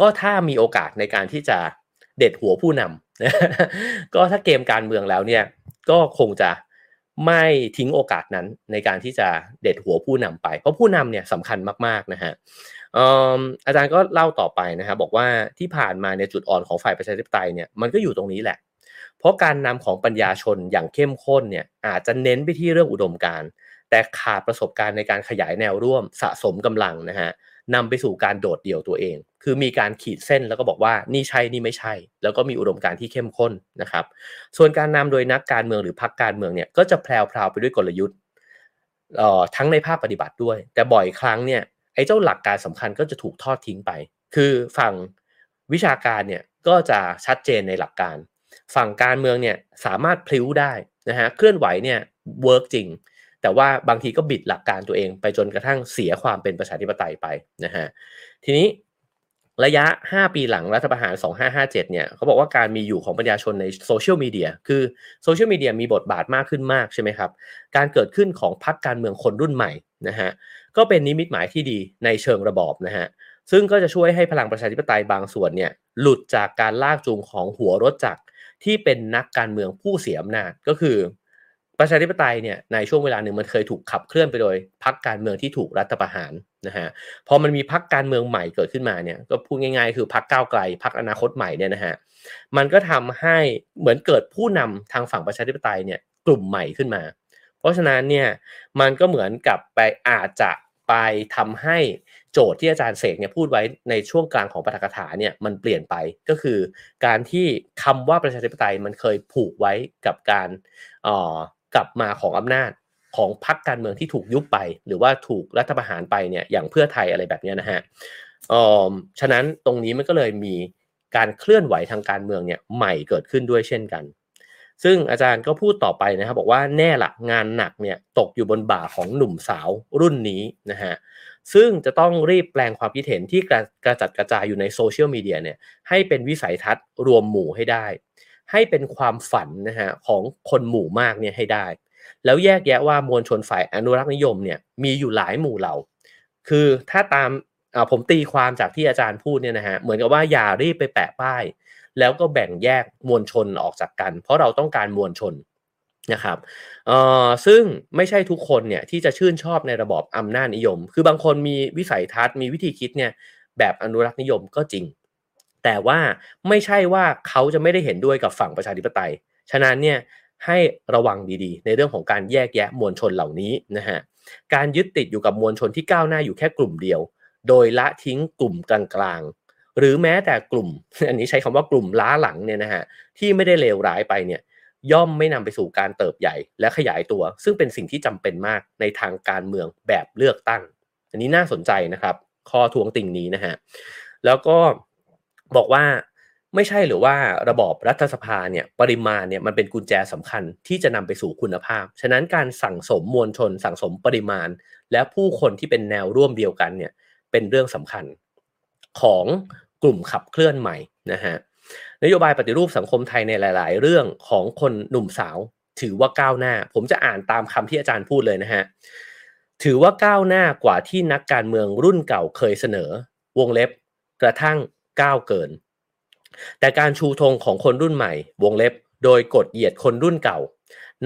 ก็ถ้ามีโอกาสในการที่จะเด็ดหัวผู้นำก็ถ้าเกมการเมืองแล้วเนี่ยก็คงจะไม่ทิ้งโอกาสนั้นในการที่จะเด็ดหัวผู้นำไป เพราะผู้นำเนี่ยสำคัญมากๆนะฮะอาจารย์ก็เล่าต่อไปนะครับบอกว่าที่ผ่านมาในจุดอ่อนของฝ่ายประชาธิปไตยเนี่ยมันก็อยู่ตรงนี้แหละ เพราะการนำของปัญญาชนอย่างเข้มข้นเนี่ยอาจจะเน้นไปที่เรื่องอุดมการณ์ แต่ขาดประสบการณ์ในการขยายแนวร่วมสะสมกำลังนะฮะนำไปสู่การโดดเดี่ยวตัวเอง คือมีการขีดเส้นแล้วก็บอกว่านี่ใช่นี่ไม่ใช่ แล้วก็มีอุดมการณ์ที่เข้มข้นนะครับ ส่วนการนำโดยนักการเมืองหรือพรรคการเมืองเนี่ยก็จะแพรวพราวไปด้วยกลยุทธ์ทั้งในภาคปฏิบัติด้วย แต่บ่อยครั้งเนี่ยไอ้เจ้าหลักการสำคัญก็จะถูกทอดทิ้งไป คือฝั่งวิชาการเนี่ยก็จะชัดเจนในหลักการ ฝั่งการเมืองเนี่ยสามารถพลิ้วได้นะฮะเคลื่อนไหวเนี่ยเวิร์กจริง แต่ว่าบางทีก็บิดหลักการตัวเองไปจนกระทั่งเสียความเป็นประชาธิปไตยไปนะฮะทีนี้ระยะ 5 ปีหลังรัฐประหาร 2557 เนี่ยเขาบอกว่าการมีอยู่ของประชาชนในโซเชียลมีเดียคือโซเชียลมีเดียมีบทบาทมากขึ้นมากใช่ไหมครับ การเกิดขึ้นของพรรคการเมืองคนรุ่นใหม่นะฮะก็เป็นนิมิตหมายที่ดีในเชิงระบอบนะฮะซึ่งก็จะช่วยให้พลังประชาธิปไตยบางส่วนเนี่ยหลุดจากการลากจูงของหัวรถจักรที่เป็นนักการเมืองผู้เสียอำนาจก็คือ ประชาธิปไตยเนี่ยในช่วงเวลาหนึ่งมันเคยถูกขับเคลื่อนไปโดยพรรคการเมืองที่ถูกรัฐประหารนะฮะพอมันมีพรรคการเมืองใหม่เกิดขึ้นมาเนี่ยก็พูดง่ายๆ คือพรรคก้าวไกลพรรคอนาคตใหม่เนี่ยนะฮะมันก็ทำให้เหมือนเกิดผู้นำทางฝั่งประชาธิปไตยเนี่ยกลุ่มใหม่ขึ้นมา เพราะฉะนั้นเนี่ยมันก็เหมือนกับไปอาจจะไปทำให้โจทย์ที่อาจารย์เสกเนี่ยพูดไว้ในช่วงกลางของปฐกถาเนี่ยมันเปลี่ยนไปก็คือ การที่คำว่าประชาธิปไตยมันเคยผูกไว้กับการอ่อ กลับมาของอำนาจของพรรคการเมืองที่ถูกยุบไป หรือว่าถูกรัฐประหารไปเนี่ยอย่างเพื่อไทยอะไรแบบนี้นะฮะออฉะนั้นตรงนี้มันก็เลยมีการเคลื่อนไหวทางการเมืองเนี่ยใหม่เกิดขึ้นด้วยเช่นกัน ซึ่งอาจารย์ก็พูดต่อไปนะครับบอกว่าแน่ละงานหนักเนี่ยตกอยู่บนบ่าของหนุ่มสาวรุ่นนี้นะฮะซึ่งจะต้องรีบแปลงความคิดเห็นที่กระจัดกระจายอยู่ในโซเชียลมีเดียเนี่ยให้เป็นวิสัยทัศน์รวมหมู่ให้ได้ ให้เป็นความฝันนะฮะของคนหมู่มากเนี่ยให้ได้ แล้วแยกแยะว่ามวลชนฝ่ายอนุรักษ์นิยมเนี่ยมีอยู่หลายหมู่เหล่า คือถ้าตามผมตีความจากที่อาจารย์พูดเนี่ยนะฮะเหมือนกับว่าอย่ารีบไปแปะป้าย แล้วก็แบ่งแยกมวลชนออกจากกัน เพราะเราต้องการมวลชนนะครับเอ่อซึ่งไม่ใช่ทุกคนเนี่ยที่จะชื่นชอบในระบอบอำนาจนิยม คือบางคนมีวิสัยทัศน์มีวิธีคิดเนี่ยแบบอนุรักษ์นิยมก็จริง แต่ว่าไม่ใช่ว่าเขาจะไม่ได้เห็นด้วยกับฝั่งประชาธิปไตย ฉะนั้นเนี่ยให้ระวังดีๆ ในเรื่องของการแยกแยะมวลชนเหล่านี้นะฮะ การยึดติดอยู่กับมวลชนที่ก้าวหน้าอยู่แค่กลุ่มเดียว โดยละทิ้งกลุ่มกลางๆ หรือแม้แต่กลุ่ม อันนี้ใช้คำว่ากลุ่มล้าหลังเนี่ยนะฮะที่ไม่ได้เลวร้ายไปเนี่ยย่อมไม่นำไปสู่การเติบใหญ่และขยายตัว ซึ่งเป็นสิ่งที่จำเป็นมากในทางการเมืองแบบเลือกตั้ง อันนี้น่าสนใจนะครับ ข้อทวงติ่งนี้นะฮะ แล้วก็ บอกว่าไม่ใช่หรือว่าระบอบรัฐสภาเนี่ยปริมาณเนี่ยมันเป็นกุญแจสำคัญที่จะนำไปสู่คุณภาพ ฉะนั้นการสั่งสมมวลชน สั่งสมปริมาณ และผู้คนที่เป็นแนวร่วมเดียวกันเนี่ยเป็นเรื่องสำคัญของกลุ่มขับเคลื่อนใหม่นะฮะนโยบายปฏิรูปสังคมไทยในหลาย ๆ เรื่องของคนหนุ่มสาว ถือว่าก้าวหน้า ผมจะอ่านตามคำที่อาจารย์พูดเลยนะฮะถือว่าก้าวหน้ากว่าที่นักการเมืองรุ่นเก่าเคยเสนอ วงเล็บกระทั่ง ก้าวเกิน แต่การชูธงของคนรุ่นใหม่ วงเล็บ โดยกดเหยียดคนรุ่นเก่า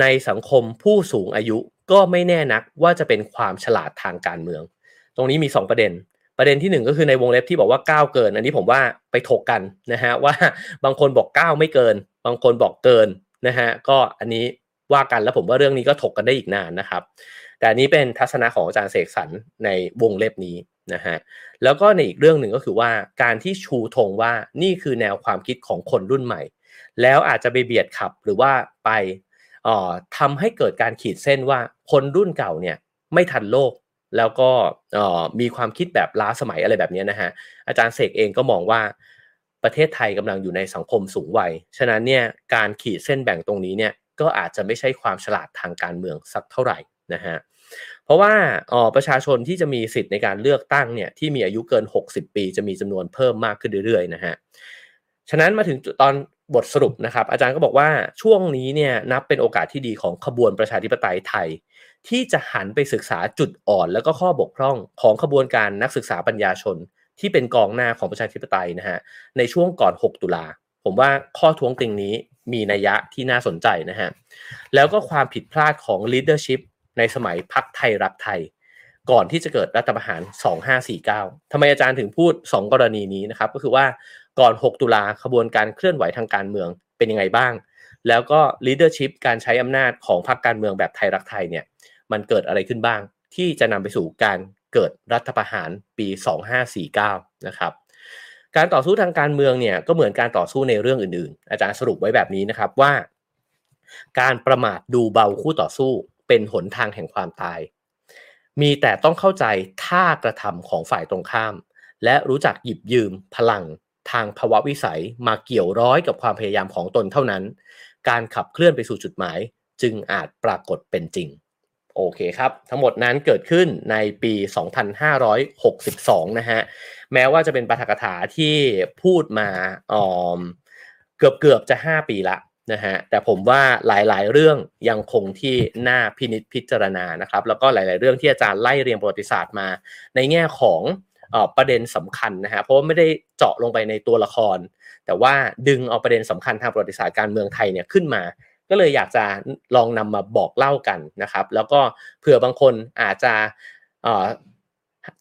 ในสังคมผู้สูงอายุก็ไม่แน่นักว่าจะเป็นความฉลาดทางการเมือง ตรงนี้มี 2 ประเด็น ประเด็นที่ 1 ก็คือในวงเล็บที่บอกว่าก้าวเกิน อันนี้ผมว่าไปถกกันนะฮะว่าบางคนบอกก้าวไม่เกิน บางคนบอกเกินนะฮะก็อันนี้ ว่ากันแล้วผมว่าเรื่องนี้ก็ถกกันได้อีกนานนะครับ แต่นี้เป็นทัศนะของอาจารย์เสกสรรในวงเล็บนี้นะฮะแล้วก็ในอีกเรื่องหนึ่งก็คือว่าการที่ชูธงว่านี่คือแนวความคิดของคนรุ่นใหม่ แล้วอาจจะไปเบียดขับหรือว่าไปทำให้เกิดการขีดเส้นว่าคนรุ่นเก่าเนี่ยไม่ทันโลกแล้วก็มีความคิดแบบล้าสมัยอะไรแบบนี้นะฮะอาจารย์เสกเองก็มองว่าประเทศไทยกำลังอยู่ในสังคมสูงวัย ฉะนั้นเนี่ยการขีดเส้นแบ่งตรงนี้เนี่ย ก็อาจจะไม่ใช่ความฉลาดทางการเมืองสักเท่าไหร่นะฮะเพราะว่าออประชาชนที่จะมีสิทธิ์ในการเลือกตั้งเนี่ยที่มีอายุเกิน 60 ปี จะมีจำนวนเพิ่มมากขึ้นเรื่อยๆนะฮะฉะนั้นมาถึงตอนบทสรุปนะครับ อาจารย์ก็บอกว่าช่วงนี้เนี่ยนับเป็นโอกาสที่ดีของขบวนประชาธิปไตยไทย ที่จะหันไปศึกษาจุดอ่อนแล้วก็ข้อบกพร่องของขบวนการนักศึกษาปัญญาชน ที่เป็นกองหน้าของประชาธิปไตยนะฮะในช่วงก่อน 6 ตุลาผมว่าข้อท้วงติงนี้ มีนัยยะที่น่าสนใจนะฮะแล้วก็ความผิดพลาดของ leadership ในสมัยพักไทยรักไทย ก่อนที่จะเกิดรัฐประหาร 2549 ทำไมอาจารย์ถึงพูด 2 กรณีนี้นะครับ ก็คือว่าก่อน 6 ตุลาขบวนการเคลื่อนไหวทางการเมืองเป็นยังไงบ้าง แล้วก็ leadership การใช้อำนาจของพรรคการเมืองแบบไทยรักไทยเนี่ยมันเกิดอะไรขึ้นบ้าง ที่จะนำไปสู่การเกิดรัฐประหารปี 2549 นะครับ การต่อสู้ทางการเมืองเนี่ยก็เหมือนการต่อสู้ในเรื่องอื่นๆ อาจารย์สรุปไว้แบบนี้นะครับว่า การประมาทดูเบาคู่ต่อสู้เป็นหนทางแห่งความตาย มีแต่ต้องเข้าใจท่ากระทำของฝ่ายตรงข้าม และรู้จักหยิบยืมพลังทางภาวะวิสัยมาเกี่ยวร้อยกับความพยายามของตนเท่านั้น การขับเคลื่อนไปสู่จุดหมาย จึงอาจปรากฏเป็นจริง โอเคครับ ทั้งหมดนั้นเกิดขึ้นในปี 2562 นะฮะ แม้ว่าจะเป็นปาฐกถาที่พูดมาเกือบเกือบจะ 5 ปีละนะฮะ แต่ผมว่าหลายๆ เรื่องยังคงที่น่าพินิจพิจารณานะครับ แล้วก็หลาย ๆ เรื่องที่อาจารย์ไล่เรียงประวัติศาสตร์มา ในแง่ของประเด็นสำคัญนะฮะ เพราะว่าไม่ได้เจาะลงไปในตัวละคร แต่ว่าดึงเอาประเด็นสำคัญทางประวัติศาสตร์การเมืองไทยเนี่ยขึ้นมา ก็เลยอยากจะลองนำมาบอกเล่ากันนะครับ แล้วก็เผื่อบางคนอาจจะ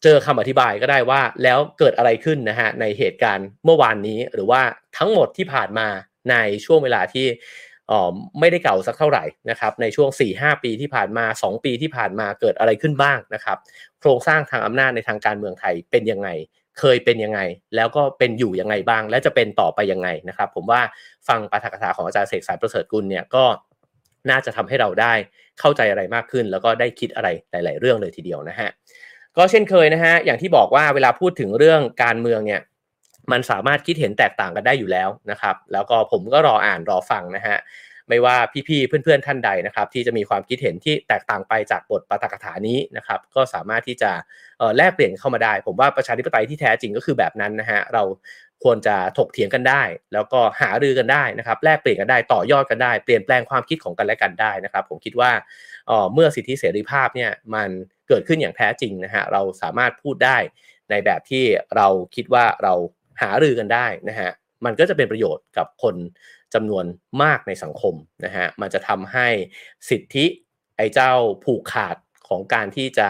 เจอคำอธิบายก็ได้ว่าแล้วเกิดอะไรขึ้นนะฮะในเหตุการณ์เมื่อวานนี้หรือว่าทั้งหมดที่ผ่านมาในช่วงเวลาที่ไม่ได้เก่าสักเท่าไหร่นะครับในช่วง 4-5 ปีที่ผ่านมา 2 ปีที่ผ่านมาเกิดอะไรขึ้นบ้างนะครับ โครงสร้างทางอำนาจในทางการเมืองไทยเป็นยังไง เคยเป็นยังไง แล้วก็เป็นอยู่ยังไงบ้าง และจะเป็นต่อไปยังไงนะครับ ผมว่าฟังปาฐกถาของอาจารย์เสกสายประเสริฐกุลเนี่ยก็น่าจะทำให้เราได้เข้าใจอะไรมากขึ้น แล้วก็ได้คิดอะไรหลาย ๆ เรื่องเลยทีเดียวนะฮะก็เช่นเคยนะฮะอย่างที่บอกว่าเวลาพูดถึงเรื่องการเมืองเนี่ยมันสามารถคิดเห็นแตกต่างกันได้อยู่แล้วนะครับ แล้วก็ผมก็รออ่านรอฟังนะฮะ ไม่ว่าพี่ๆเพื่อนๆท่านใดนะครับ ที่จะมีความคิดเห็นที่แตกต่างไปจากบทปาฐกถานี้นะครับ ก็สามารถที่จะแลกเปลี่ยนเข้ามาได้ ผมว่าประชาธิปไตยที่แท้จริงก็คือแบบนั้นนะฮะเราควรจะถกเถียงกันได้ แล้วก็หารือกันได้นะครับแลกเปลี่ยนกันได้ต่อยอดกันได้ เปลี่ยนแปลงความคิดของกันและกันได้นะครับ ผมคิดว่าเมื่อสิทธิเสรีภาพเนี่ยมันเกิดขึ้นอย่างแท้จริงนะฮะเราสามารถพูดได้ในแบบที่เราคิดว่าเราหารือกันได้นะฮะมันก็จะเป็นประโยชน์กับคน จำนวนมากในสังคมนะฮะมันจะทำให้สิทธิไอ้เจ้าผูกขาดของการที่จะ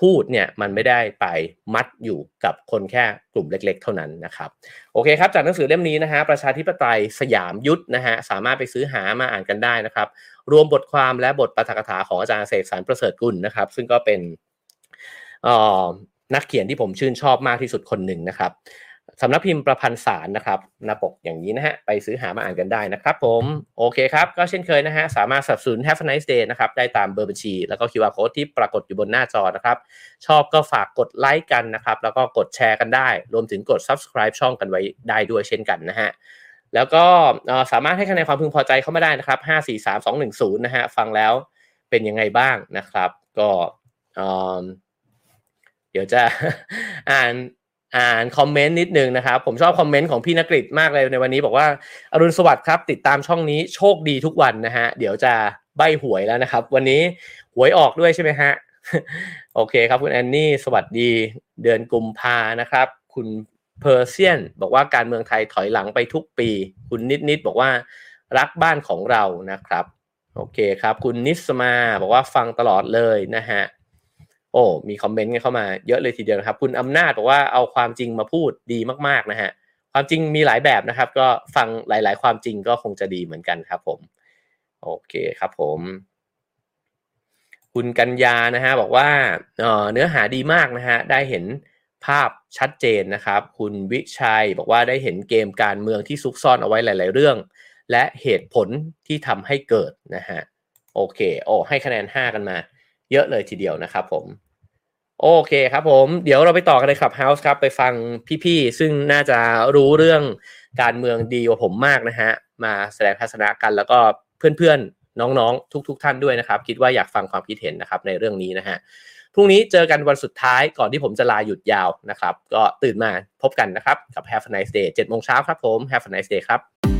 พูดเนี่ยมันไม่ได้ไปมัดอยู่กับคนแค่กลุ่มเล็ก ๆ เท่านั้นนะครับโอเคครับจากหนังสือเล่มนี้นะฮะประชาธิปไตยสยามยุทธนะฮะสามารถไปซื้อหามาอ่านกันได้นะครับ รวมบทความและบทปาฐกถาของอาจารย์เสกสรรประเสริฐกุลนะครับ ซึ่งก็เป็นนักเขียนที่ผมชื่นชอบมากที่สุดคนหนึ่งนะครับ สำนักพิมพ์ประพันธ์สารนะครับหน้าปกอย่างนี้นะฮะไปซื้อหามาอ่านกันได้นะครับผมโอเคครับ ก็เช่นเคยนะฮะสามารถสับสน Have a nice day นะครับได้ตามเบอร์บัญชี แล้วก็ QR code ที่ปรากฏอยู่บนหน้าจอนะครับ ชอบก็ฝากกดไลค์กันนะครับ แล้วก็กดแชร์กันได้ รวมถึงกด subscribe ช่องกันไว้ได้ด้วยเช่นกันนะฮะแล้วก็สามารถให้คะแนนความพึงพอใจเข้ามาได้นะครับ5 4 3 2 1 0นะฮะฟังแล้วเป็นยังไงบ้างนะครับ ก็เดี๋ยวจะอ่าน อ่านคอมเมนต์นิดนึงนะครับ ผมชอบคอมเมนต์ของพี่นักฤษมากเลยในวันนี้บอกว่าอรุณสวัสดิ์ครับ ติดตามช่องนี้โชคดีทุกวันนะฮะ เดี๋ยวจะใบหวยแล้วนะครับ วันนี้หวยออกด้วยใช่ไหมฮะ โอเคครับคุณแอนนี่สวัสดีเดือนกุมภานะครับ คุณเพอร์เซียนบอกว่าการเมืองไทยถอยหลังไปทุกปี คุณนิดนิดบอกว่ารักบ้านของเรานะครับ โอเคครับ คุณนิสมาบอกว่าฟังตลอดเลยนะฮะ โอ้มีคอมเมนต์เข้ามาเยอะเลยทีเดียวนะครับ คุณอำนาจบอกว่าเอาความจริงมาพูดดีมาก ๆ นะฮะความจริงมีหลายแบบนะครับ ก็ฟังหลาย ๆ ความจริงก็คงจะดีเหมือนกันครับผม โอเคครับผม คุณกัญญานะฮะบอกว่าเนื้อหาดีมากนะฮะได้เห็นภาพชัดเจนนะครับ คุณวิชัยบอกว่าได้เห็นเกมการเมืองที่ซุกซ่อนเอาไว้หลาย ๆ เรื่อง และเหตุผลที่ทำให้เกิดนะฮะโอเค โอ้ให้คะแนน 5 กันมา เยอะเลยทีเดียวนะครับผม โอเคครับผม เดี๋ยวเราไปต่อกันในคลับเฮาส์ครับ ไปฟังพี่ๆ ซึ่งน่าจะรู้เรื่องการเมืองดีกว่าผมมากนะฮะ มาแสดงทัศนะกันแล้วก็เพื่อนๆ น้องๆ ทุกๆท่านด้วยนะครับ คิดว่าอยากฟังความคิดเห็นนะครับในเรื่องนี้นะฮะพรุ่งนี้เจอกันวันสุดท้ายก่อนที่ผมจะลาหยุดยาวนะครับ ก็ตื่นมาพบกันนะครับกับ Have a nice day 7โมงเช้าครับผม Have a nice day ครับ